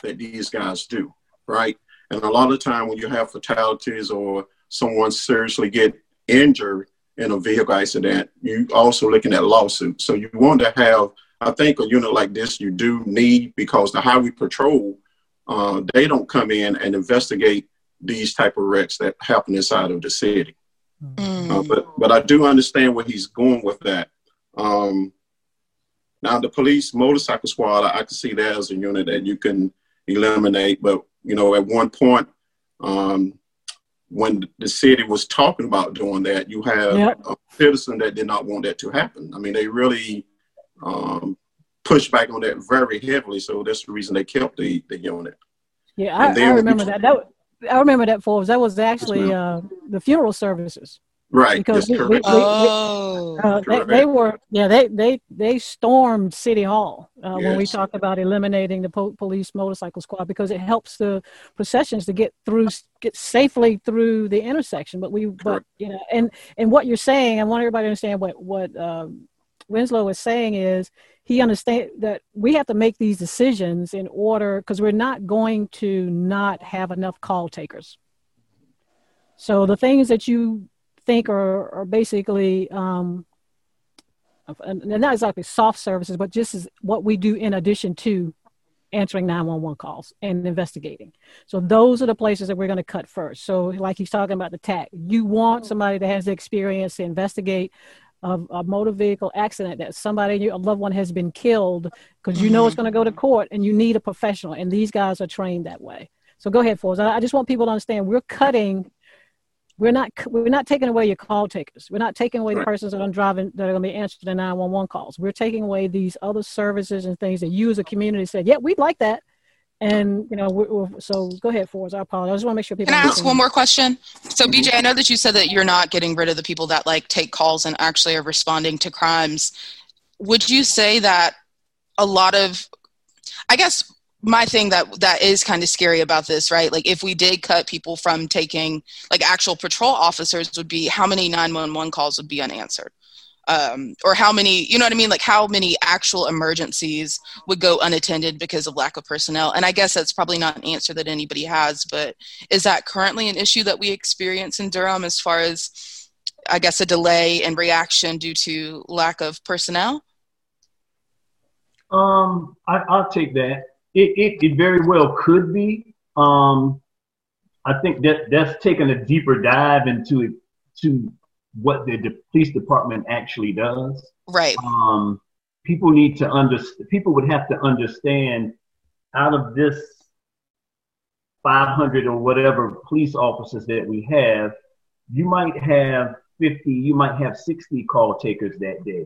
that these guys do, right? And a lot of time when you have fatalities or someone seriously get injured in a vehicle accident, you also looking at lawsuits. So you want to have, I think a unit like this you do need because the highway patrol, uh, they don't come in and investigate these type of wrecks that happen inside of the city. Mm. Uh, but but I do understand where he's going with that. Um, now, the police motorcycle squad, I, I can see that as a unit that you can eliminate. But, you know, at one point, um, when the city was talking about doing that, you have yep. a citizen that did not want that to happen. I mean, they really um, pushed back on that very heavily. So that's the reason they kept the, the unit. Yeah, I, I remember that. That I remember that, Forbes. That was actually uh, the funeral services. Right. Because we, we, we, correct. Oh. uh, they, they were yeah they they they stormed city hall uh, when we Yes. talked about eliminating the po- police motorcycle squad because it helps the processions to get through get safely through the intersection but we but you know and and what you're saying i want everybody to understand what what um, winslow is saying is he understand that we have to make these decisions in order because we're not going to not have enough call takers so the things that you think are, are basically um, and not exactly soft services, but just as what we do in addition to answering 911 calls and investigating. So those are the places that we're going to cut first. So like he's talking about the TAC, you want somebody that has the experience to investigate a, a motor vehicle accident that somebody, your loved one has been killed because you know it's going to go to court and you need a professional and these guys are trained that way. So go ahead, Forbes. I I just want people to understand we're cutting we're not we're not taking away your call takers. We're not taking away the persons that are driving that are going to be answering the 911 calls. We're taking away these other services and things that you as a community said, yeah, we'd like that. And you know, we're, we're, so go ahead, Forrest. I apologize. I just want to make sure people. Can I ask understand. one more question? So, mm-hmm. BJ, I know that you said that you're not getting rid of the people that like take calls and actually are responding to crimes. Would you say that a lot of, I guess, my thing that that is kind of scary about this, right? Like, if we did cut people from taking like actual patrol officers, would be how many 911 calls would be unanswered, um, or how many, you know what I mean? Like, how many actual emergencies would go unattended because of lack of personnel? And I guess that's probably not an answer that anybody has, but is that currently an issue that we experience in Durham as far as, I guess, a delay in reaction due to lack of personnel? Um, I, I'll take that. It, it, it very well could be. Um, I think that that's taking a deeper dive into it, to what the, the police department actually does. Right. Um, people need to understand. People would have to understand out of this 500 or whatever police officers that we have, you might have 50, you might have 60 call takers that day.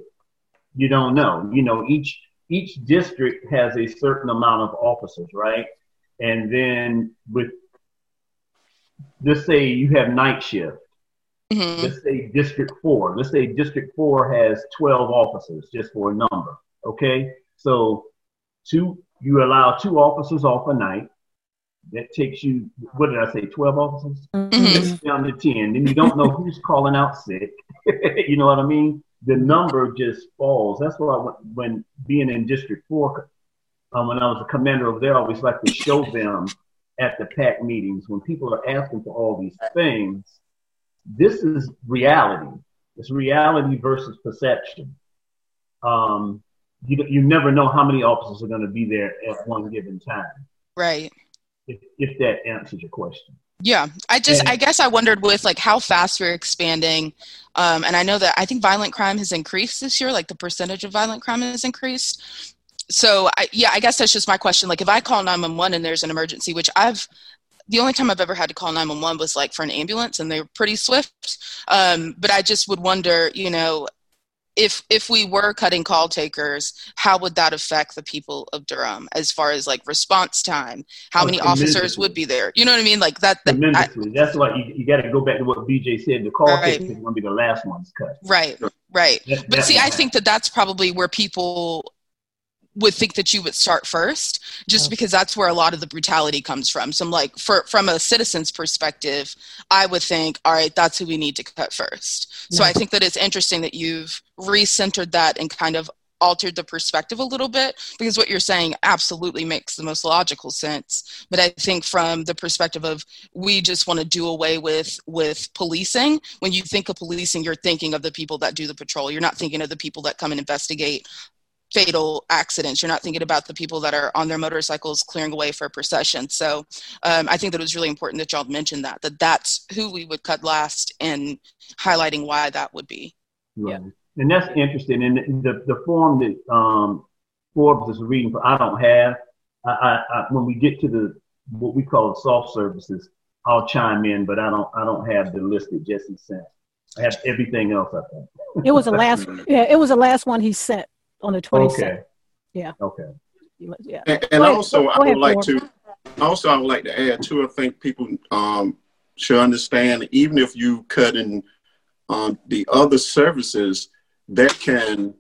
You don't know. You know, each each district has a certain amount of officers, right? And then with let's say you have night shift. hmm Let's say District Four. Let's say District Four has 12 officers, just for a number. Okay, so two you allow two officers off a night. That takes you. What did I say? 12 officers. Mhm. Down to 10. Then you don't know who's calling out sick. you know what I mean? The number just falls. That's why when, when being in District 4, um, when I was a commander over there, I always like to show them at the PAC meetings when people are asking for all these things. This is reality. It's reality versus perception. Um, you, you never know how many officers are going to be there at one given time, Right. if, if that answers your question. Yeah, I just, And- I guess I wondered with like how fast we're expanding. Um, and I know that I think violent crime has increased this year, like the percentage of violent crime has increased. So, I, yeah, I guess that's just my question. Like, if I call 911 and there's an emergency, which I've, the only time I've ever had to call 911 was like for an ambulance and they were pretty swift. Um, but I just would wonder, you know, if if we were cutting call takers, how would that affect the people of Durham as far as like response time? How Oh, many officers would be there? You know what I mean? Like that. that I. That's why you, you got to go back to what BJ said. The call Right. takers is going to be the last ones cut. right, right. That- But see, I think that that's probably where people would think that you would start first, just because that's where a lot of the brutality comes from. So, I'm like, for from a citizen's perspective, I would think, all right, that's who we need to cut first. So, I think that it's interesting that you've recentered that and kind of altered the perspective a little bit because what you're saying absolutely makes the most logical sense but i think from the perspective of we just want to do away with with policing when you think of policing you're thinking of the people that do the patrol you're not thinking of the people that come and investigate fatal accidents you're not thinking about the people that are on their motorcycles clearing away for a procession so um, i think that it was really important that y'all mentioned that that that's who we would cut last and highlighting why that would be Yeah. And that's interesting. And the, the form that um, Forbes is reading, for, I don't have. I, I, I, when we get to the what we call the soft services, I'll chime in, but I don't I don't have the list that Jesse sent. I have everything else. I think. It was the last. Yeah, it was the last one he sent on the 27th. Okay. Yeah. Okay. Yeah. And, and Go ahead. also, I would ahead, like Ford. to. Also, I would like to add too. I think people um, should understand, even if you cut in um, the other services that can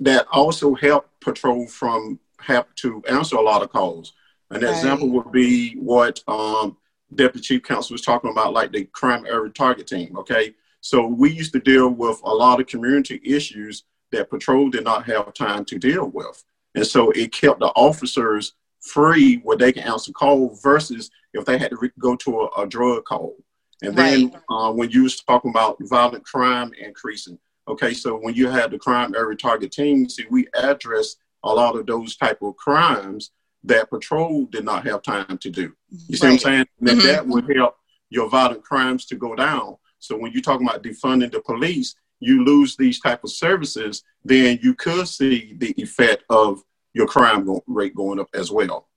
that also help patrol from have to answer a lot of calls. An right. example would be what um, Deputy Chief Counsel was talking about, like the crime area target team. Okay, so we used to deal with a lot of community issues that patrol did not have time to deal with, and so it kept the officers free where they can answer call versus if they had to re- go to a, a, drug call. And then uh, when you was talking about violent crime increasing, okay, so when you had the crime area target team, see, we address a lot of those type of crimes that patrol did not have time to do. You see right. what I'm saying? And mm-hmm. that would help your violent crimes to go down. So when you're talking about defunding the police, you lose these type of services, then you could see the effect of your crime rate going up as well.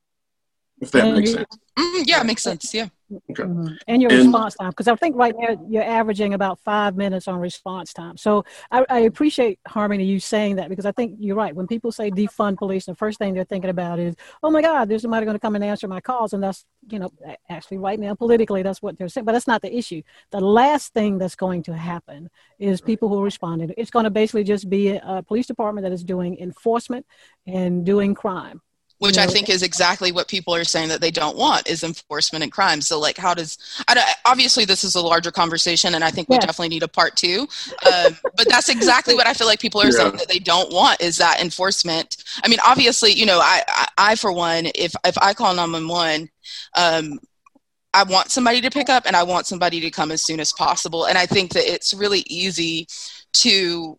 If that and makes you, sense. Mm, yeah, it makes sense. Yeah. Okay. Mm-hmm. And your and, response time, because I think right now you're averaging about five minutes on response time. So I, I, appreciate Harmony you saying that because I think you're right. When people say defund police, the first thing they're thinking about is, oh my God, there's somebody going to come and answer my calls, and that's you know actually right now politically that's what they're saying. But that's not the issue. The last thing that's going to happen is people who are responding. It's going to basically just be a police department that is doing enforcement and doing crime which you I think is exactly what people are saying that they don't want is enforcement and crime. So, like, how does obviously this is a larger conversation, and I think we definitely need a part two. Um, but that's exactly what I feel like people are yeah. saying that they don't want is that enforcement. I mean, obviously, you know, I, I, I for one, if if I call nine one one, um, I want somebody to pick up, and I want somebody to come as soon as possible. And I think that it's really easy to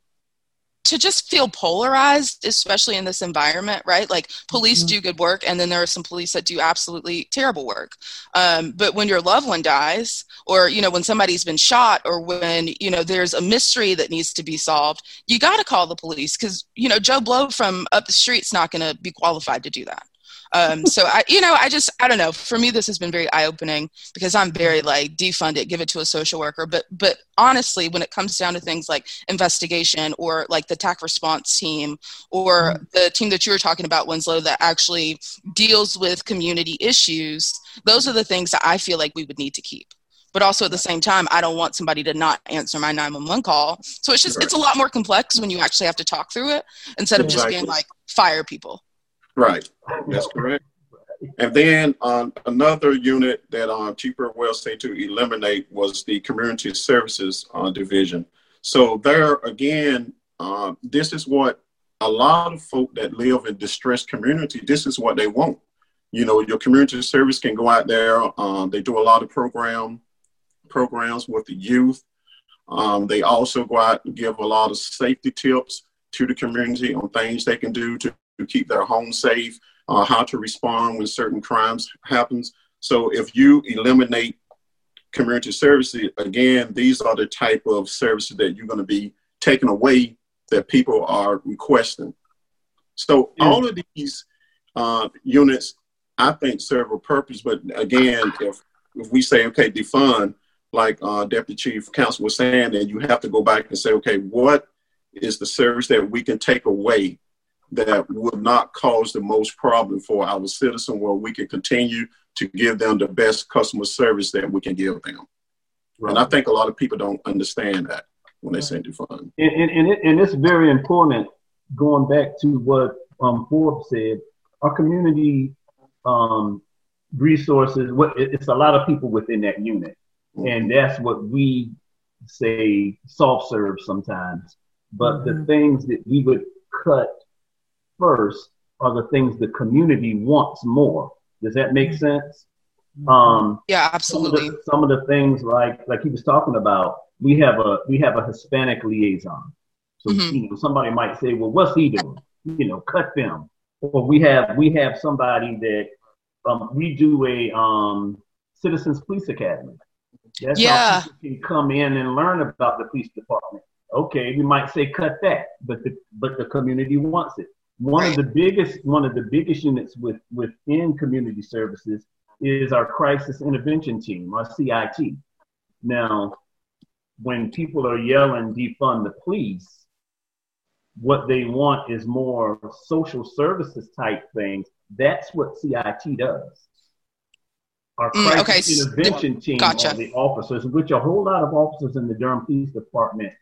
to just feel polarized, especially in this environment, right? Like police mm-hmm. do good work, and then there are some police that do absolutely terrible work. Um, but when your loved one dies, or you know, when somebody's been shot, or when you know there's a mystery that needs to be solved, you got to call the police because you know Joe Blow from up the street's not going to be qualified to do that. Um, so I, you know, I just, I don't know. For me, this has been very eye opening because I'm very like defund it, give it to a social worker. But, but honestly, when it comes down to things like investigation or like the TAC response team or mm-hmm. the team that you were talking about, Winslow, that actually deals with community issues, those are the things that I feel like we would need to keep but also at the same time i don't want somebody to not answer my 911 call so it's just right. it's a lot more complex when you actually have to talk through it instead of exactly. just being like fire people Right, that's correct. And then um, another unit that um, Chief Well said to eliminate was the Community Services uh, Division. So there again, uh, this is what a lot of folk that live in distressed community, this is what they want. You know, your community service can go out there. Um, they do a lot of program programs with the youth. Um, they also go out and give a lot of safety tips to the community on things they can do to keep their home safe, uh, how to respond when certain crimes happens. So if you eliminate community services, again, these are the type of services that you're going to be taking away that people are requesting. So yeah. all of these uh, units, I think, serve a purpose. But again, if if we say okay, defund, like uh, Deputy Chief Counsel was saying, then you have to go back and say, okay, what is the service that we can take away that would not cause the most problem for our citizen where we can continue to give them the best customer service that we can give them. Right. And I think a lot of people don't understand that when they say defund. And, and, and, it, and it's very important, going back to what um, Forbes said, our community um, resources, what, it's a lot of people within that unit. Mm-hmm. And that's what we say soft serve sometimes. But mm-hmm. the things that we would cut first are the things the community wants more. Does that make sense? Um, yeah, absolutely. Some of, the, some of the things like like he was talking about, we have a we have a Hispanic liaison. So mm-hmm. you know, somebody might say, well, what's he doing? You know, cut them. Or we have we have somebody that um, we do a um, Citizens Police Academy. That's yeah. how people can come in and learn about the police department. Okay, we might say cut that, but the but the community wants it. One of the biggest one of the biggest units with within community services is our crisis intervention team, our CIT. Now, when people are yelling defund the police, what they want is more social services type things. That's what CIT does. Our Mm, crisis okay, intervention team gotcha. are the officers, which a whole lot of officers in the Durham Police Department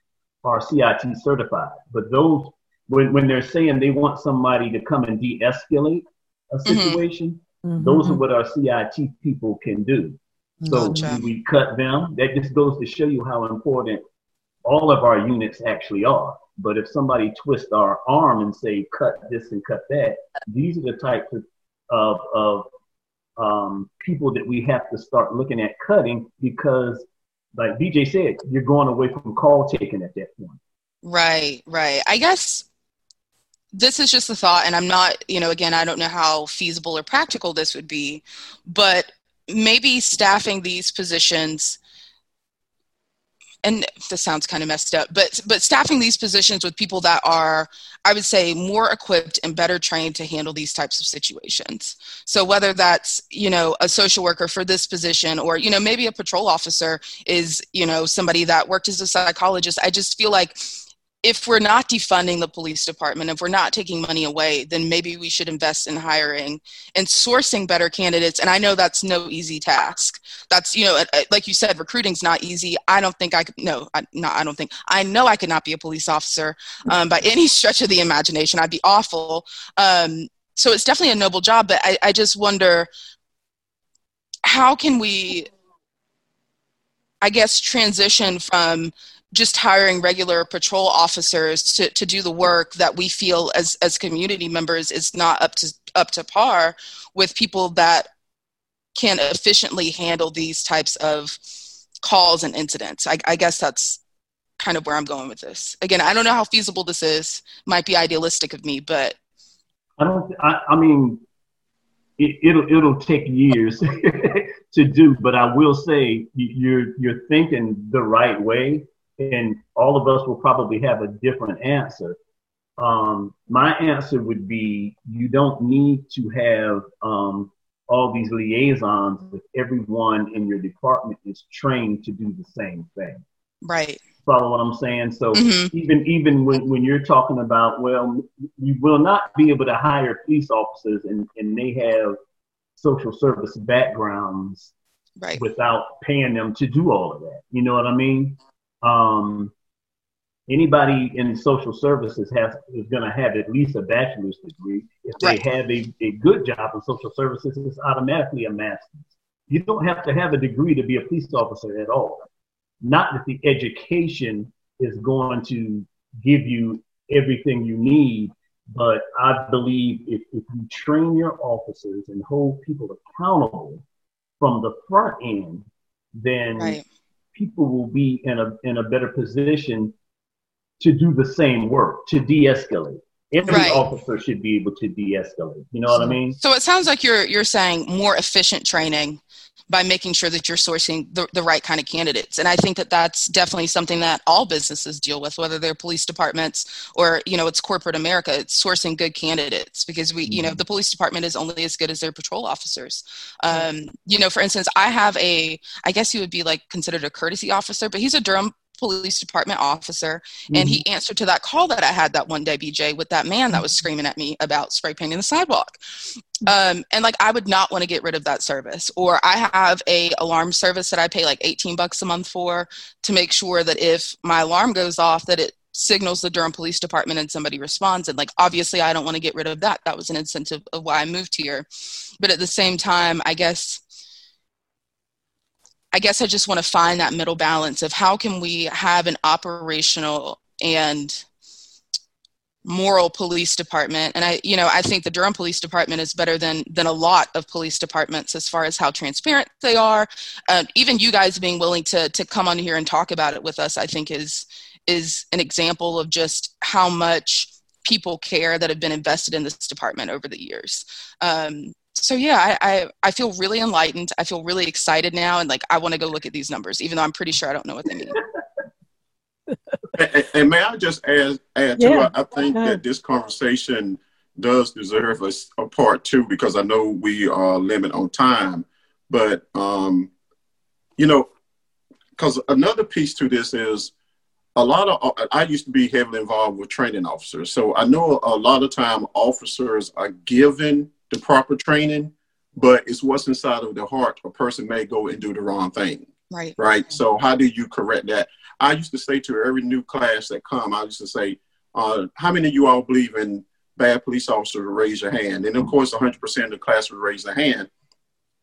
are CIT certified. But those, when, when they're saying they want somebody to come and de-escalate a Mhm. situation, Mhm. those are what our CIT people can do. So Gotcha. we cut them. That just goes to show you how important all of our units actually are. But if somebody twists our arm and say cut this and cut that, these are the types of of, of um, people that we have to start looking at cutting because, like BJ said, you're going away from call taking at that point. Right, right. I guess this is just a thought, and I'm not, you know, again, I don't know how feasible or practical this would be, but maybe staffing these positions and this sounds kind of messed up but but staffing these positions with people that are i would say more equipped and better trained to handle these types of situations. So whether that's you know a social worker for this position or you know maybe a patrol officer is you know somebody that worked as a psychologist i just feel like if we're not defunding the police department, if we're not taking money away, then maybe we should invest in hiring and sourcing better candidates. And I know that's no easy task. That's, you know, like you said, recruiting's not easy. I don't think I could, no, I, no, I don't think, I know I could not be a police officer um, by any stretch of the imagination. I'd be awful. Um, so it's definitely a noble job, but I, I just wonder how can we, I guess, transition from just hiring regular patrol officers to, to do the work that we feel as, as community members is not up to up to par with people that can efficiently handle these types of calls and incidents. I, I guess that's kind of where I'm going with this. Again, I don't know how feasible this is. Might be idealistic of me, but I don't. I, I mean, it, it'll it'll take years to do, but I will say you're you're thinking the right way and all of us will probably have a different answer. Um, my answer would be you don't need to have um, all these liaisons if everyone in your department is trained to do the same thing. Right. Follow what I'm saying? So Mhm. even even when, when you're talking about, well, you will not be able to hire police officers and, and they have social service backgrounds Right. without paying them to do all of that. You know what I mean? Um, anybody in social services has is going to have at least a bachelor's degree. If they have a, a good job in social services, it's automatically a master's. You don't have to have a degree to be a police officer at all. Not that the education is going to give you everything you need, but I believe if, if you train your officers and hold people accountable from the front end, then Right. People will be in a in a better position to do the same work to de-escalate. Every Right. officer should be able to de-escalate. You know what I mean? So it sounds like you're you're saying more efficient training by making sure that you're sourcing the, the right kind of candidates. And I think that that's definitely something that all businesses deal with, whether they're police departments or, you know, it's corporate America, it's sourcing good candidates because we, you know, the police department is only as good as their patrol officers. Um, you know, for instance, I have a, I guess he would be like considered a courtesy officer, but he's a Durham police department officer and he mm-hmm. answered to that call that I had that one day, BJ, with that man that was mm-hmm. screaming at me about spray painting the sidewalk. Mm-hmm. Um, and like I would not want to get rid of that service. Or I have a alarm service that I pay like 18 bucks a month for to make sure that if my alarm goes off, that it signals the Durham Police Department and somebody responds. And like obviously I don't want to get rid of that. That was an incentive of why I moved here. But at the same time, I guess I guess I just want to find that middle balance of how can we have an operational and moral police department? And i you know i think the durham police department is better than than a lot of police departments as far as how transparent they are. Uh, even you guys being willing to to come on here and talk about it with us i think is is an example of just how much people care that have been invested in this department over the years. Um, so yeah I, I i feel really enlightened i feel really excited now and like i want to go look at these numbers even though i'm pretty sure i don't know what they mean And, and may I just add, add Yeah. to it? I think Go that this conversation does deserve a part two because I know we are limit on time. But, um, you know, because another piece to this is a lot of, I used to be heavily involved with training officers. So I know a lot of time officers are given the proper training, but it's what's inside of the heart. A person may go and do the wrong thing. Right. Right. So how do you correct that? I used to say to every new class that come, I used to say, uh, how many of you all believe in bad police officers? Raise your hand. And of course, 100% of the class would raise their hand.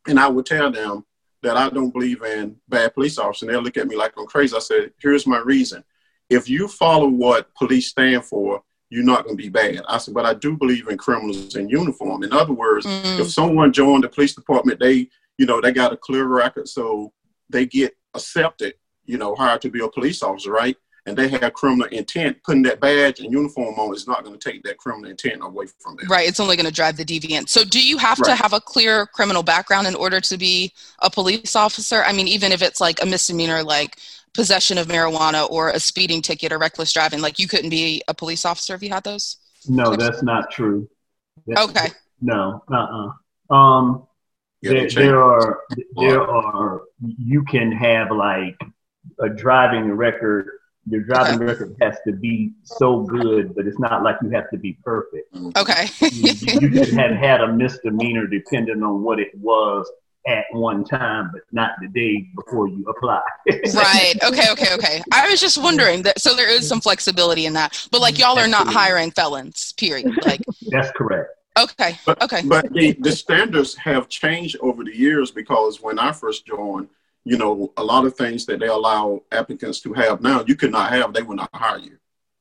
And I would tell them that I don't believe in bad police officers. And they'll look at me like I'm crazy. I said, here's my reason. If you follow what police stand for, you're not going to be bad. I said, but I do believe in criminals in uniform. In other words, mm. if someone joined the police department, they, you know, they got a clear record, so they get accepted, you know, hired to be a police officer, right? And they have criminal intent. Putting that badge and uniform on is not going to take that criminal intent away from them. Right. It's only going to drive the deviant. So, do you have right. to have a clear criminal background in order to be a police officer? I mean, even if it's like a misdemeanor, like possession of marijuana or a speeding ticket or reckless driving like you couldn't be a police officer if you had those? No that's not true. That's, okay. No uh-uh. Um there, there are there are you can have like a driving record. Your driving okay. record has to be so good, but it's not like you have to be perfect. Okay. you, you could have had a misdemeanor depending on what it was at one time, but not the day before you apply. right. Okay. Okay. Okay. I was just wondering that. So there is some flexibility in that, but like y'all are not hiring felons. Period. Like that's correct. Okay. But, okay. But the, the standards have changed over the years because when I first joined, you know, a lot of things that they allow applicants to have now, you could not have. They would not hire you.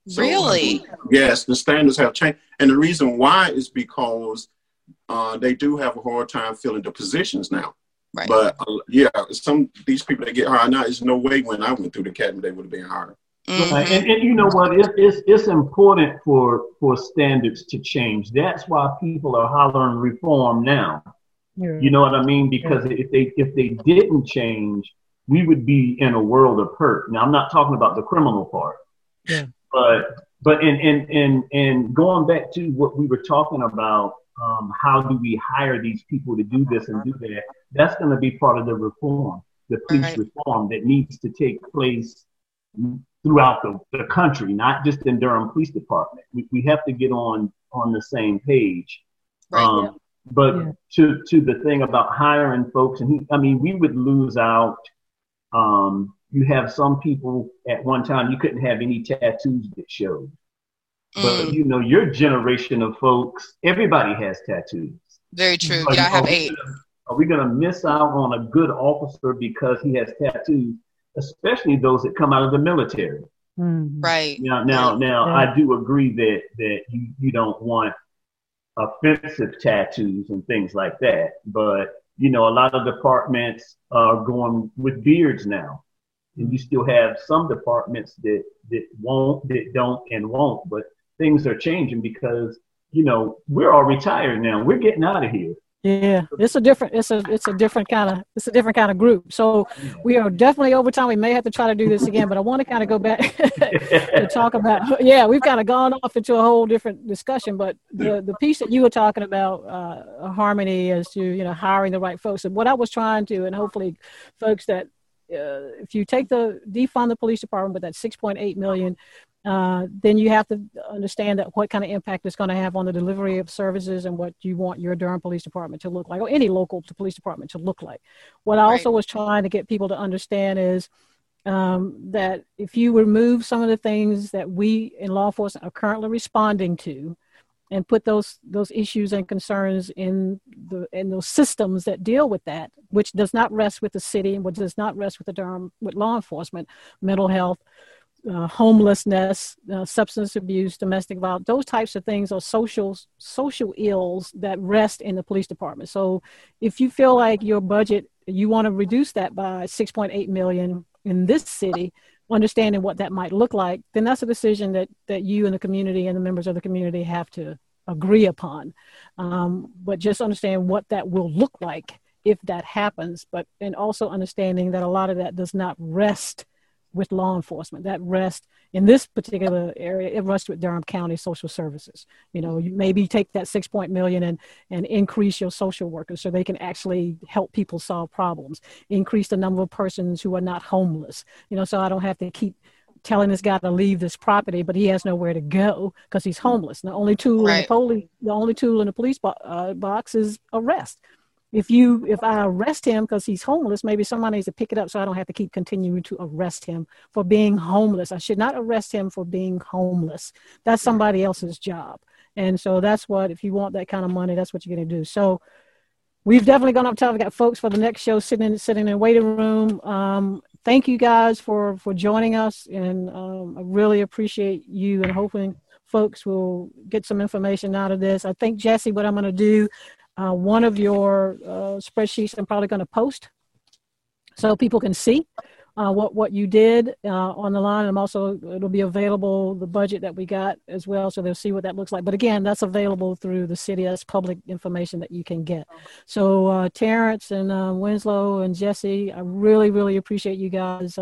So, really? Yes, the standards have changed, and the reason why is because uh, they do have a hard time filling the positions now. Right. But uh, yeah, some these people that get hired now, there's no way when I went through the academy they would have been hired. Mm-hmm. Right. And, and, you know what? It, it's it's important for for standards to change. That's why people are hollering reform now. Yeah. You know what I mean? Because yeah. if they if they didn't change, we would be in a world of hurt. Now I'm not talking about the criminal part. Yeah. But but and and and and going back to what we were talking about um, how do we hire these people to do this and do that? That's going to be part of the reform, the police right. reform that needs to take place throughout the, the country, not just in Durham Police Department. We, we have to get on on the same page. Right, um, yeah. But yeah. to to the thing about hiring folks, and he, I mean, we would lose out. Um, you have some people at one time you couldn't have any tattoos that showed. But mm. you know, your generation of folks, everybody has tattoos. Very true. yeah, I have eight. Are we going to miss out on a good officer because he has tattoos, especially those that come out of the military? Mm. Right. Now, now, now, yeah. I do agree that that you, you don't want offensive tattoos and things like that, but you know, a lot of departments are going with beards now, and you still have some departments that that won't, that don't, and won't. But things are changing because you know we're all retired now. We're getting out of here. Yeah, it's a different, it's a, it's a different kind of, it's a different kind of group. So we are definitely over time. We may have to try to do this again, but I want to kind of go back to talk about. Yeah, we've kind of gone off into a whole different discussion. But the the piece that you were talking about, uh, harmony as to you know hiring the right folks, and what I was trying to, and hopefully, folks that uh, if you take the defund the police department but that 6.8 million uh, then you have to understand that what kind of impact it's going to have on the delivery of services and what you want your Durham Police Department to look like, or any local police department to look like. What I also was trying to get people to understand is um, that if you remove some of the things that we in law enforcement are currently responding to, and put those those issues and concerns in the in those systems that deal with that, which does not rest with the city and which does not rest with the Durham with law enforcement, mental health, uh, homelessness, uh, substance abuse, domestic violence, those types of things are social social ills that rest in the police department. So if you feel like your budget, you want to reduce that by 6.8 million in this city, understanding what that might look like, then that's a decision that that you and the community and the members of the community have to agree upon. Um, but just understand what that will look like if that happens, but and also understanding that a lot of that does not rest with law enforcement. That rest in this particular area, it rests with Durham County Social Services. You know, you maybe take that six point million and and increase your social workers so they can actually help people solve problems. Increase the number of persons who are not homeless. You know, so I don't have to keep telling this guy to leave this property, but he has nowhere to go because he's homeless. The only tool right. in the police, the only tool in the police bo- uh, box is arrest. If you if I arrest him because he's homeless, maybe somebody needs to pick it up so I don't have to keep continuing to arrest him for being homeless. I should not arrest him for being homeless. That's somebody else's job. And so that's what if you want that kind of money, that's what you're gonna do. So we've definitely gone up top. We got folks for the next show sitting in sitting in the waiting room. Um, thank you guys for for joining us, and um, I really appreciate you and hoping folks will get some information out of this. I think Jesse, what I'm going to do uh, one of your uh, spreadsheets I'm probably going to post so people can see uh, what what you did uh, on the line. I'm also it'll be available the budget that we got as well, so they'll see what that looks like. But again, that's available through the city. That's public information that you can get. So uh, Terrence and uh, Winslow and Jesse, I really really appreciate you guys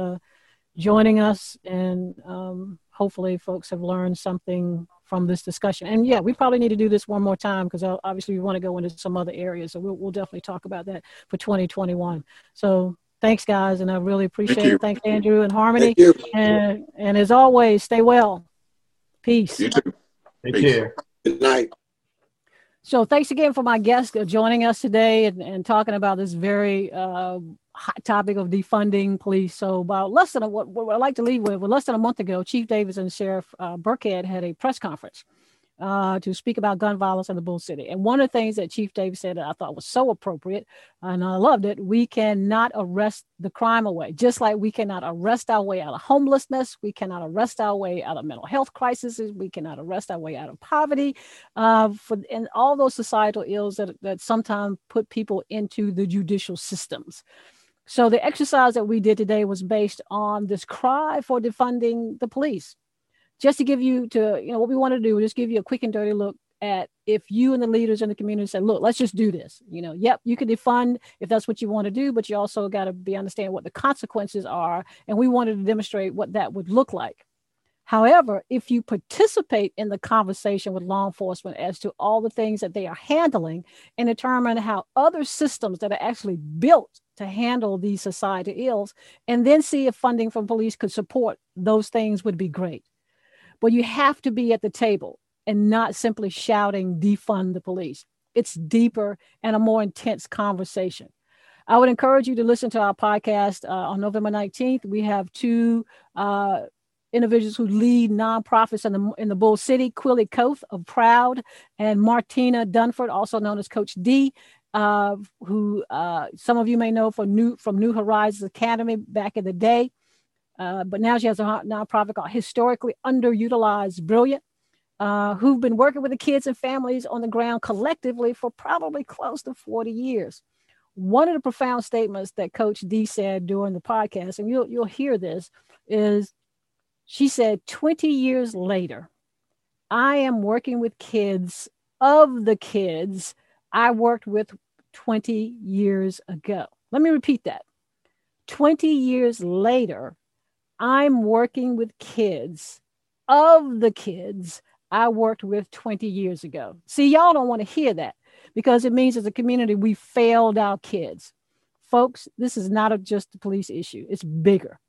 joining us, and um, hopefully folks have learned something from this discussion. And yeah, we probably need to do this one more time because obviously we want to go into some other areas. So we'll, we'll definitely talk about that for 2021. So thanks, guys, and I really appreciate Thank it. Thanks, Andrew and Harmony. And and as always, stay well. Peace. You too. Take care. Good night. So thanks again for my guest joining us today and, and talking about this very uh, hot topic of defunding police. So about less than a, what, what I'd like to leave with, well, less than a month ago, Chief Davis and Sheriff uh, Birkhead had a press conference uh, to speak about gun violence in the Bull City. And one of the things that Chief Davis said that I thought was so appropriate, and I loved it, we cannot arrest the crime away. Just like we cannot arrest our way out of homelessness, we cannot arrest our way out of mental health crises, we cannot arrest our way out of poverty, uh, for and all those societal ills that, that sometimes put people into the judicial systems. So the exercise that we did today was based on this cry for defunding the police. Just to give you to, you know, what we want to do just give you a quick and dirty look at if you and the leaders in the community say, look, let's just do this. You know, yep, you can defund if that's what you want to do, but you also got to be understand what the consequences are. And we wanted to demonstrate what that would look like. However, if you participate in the conversation with law enforcement as to all the things that they are handling and determine how other systems that are actually built to handle these society ills, and then see if funding from police could support those things would be great. But you have to be at the table and not simply shouting, defund the police. It's deeper and a more intense conversation. I would encourage you to listen to our podcast uh, on November 19th. We have two uh, individuals who lead nonprofits in the in the Bull City, Quilly Koth of Proud, and Martina Dunford, also known as Coach D, uh, who uh, some of you may know from New from New Horizons Academy back in the day. Uh, but now she has a nonprofit called Historically Underutilized Brilliant, uh, who've been working with the kids and families on the ground collectively for probably close to 40 years. One of the profound statements that Coach D said during the podcast, and you'll, you'll hear this, is she said, 20 years later, I am working with kids of the kids I worked with 20 years ago. Let me repeat that. 20 years later, I'm working with kids of the kids I worked with 20 years ago. See, y'all don't want to hear that because it means as a community, we failed our kids. Folks, this is not a, just a police issue, it's bigger.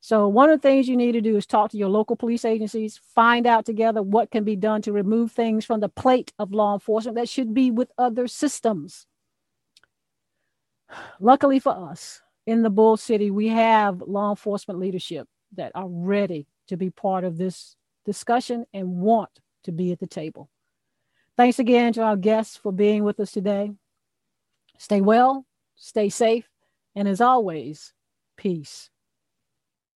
So, one of the things you need to do is talk to your local police agencies, find out together what can be done to remove things from the plate of law enforcement that should be with other systems. Luckily for us, in the Bull City, we have law enforcement leadership that are ready to be part of this discussion and want to be at the table. Thanks again to our guests for being with us today. Stay well, stay safe, and as always, peace.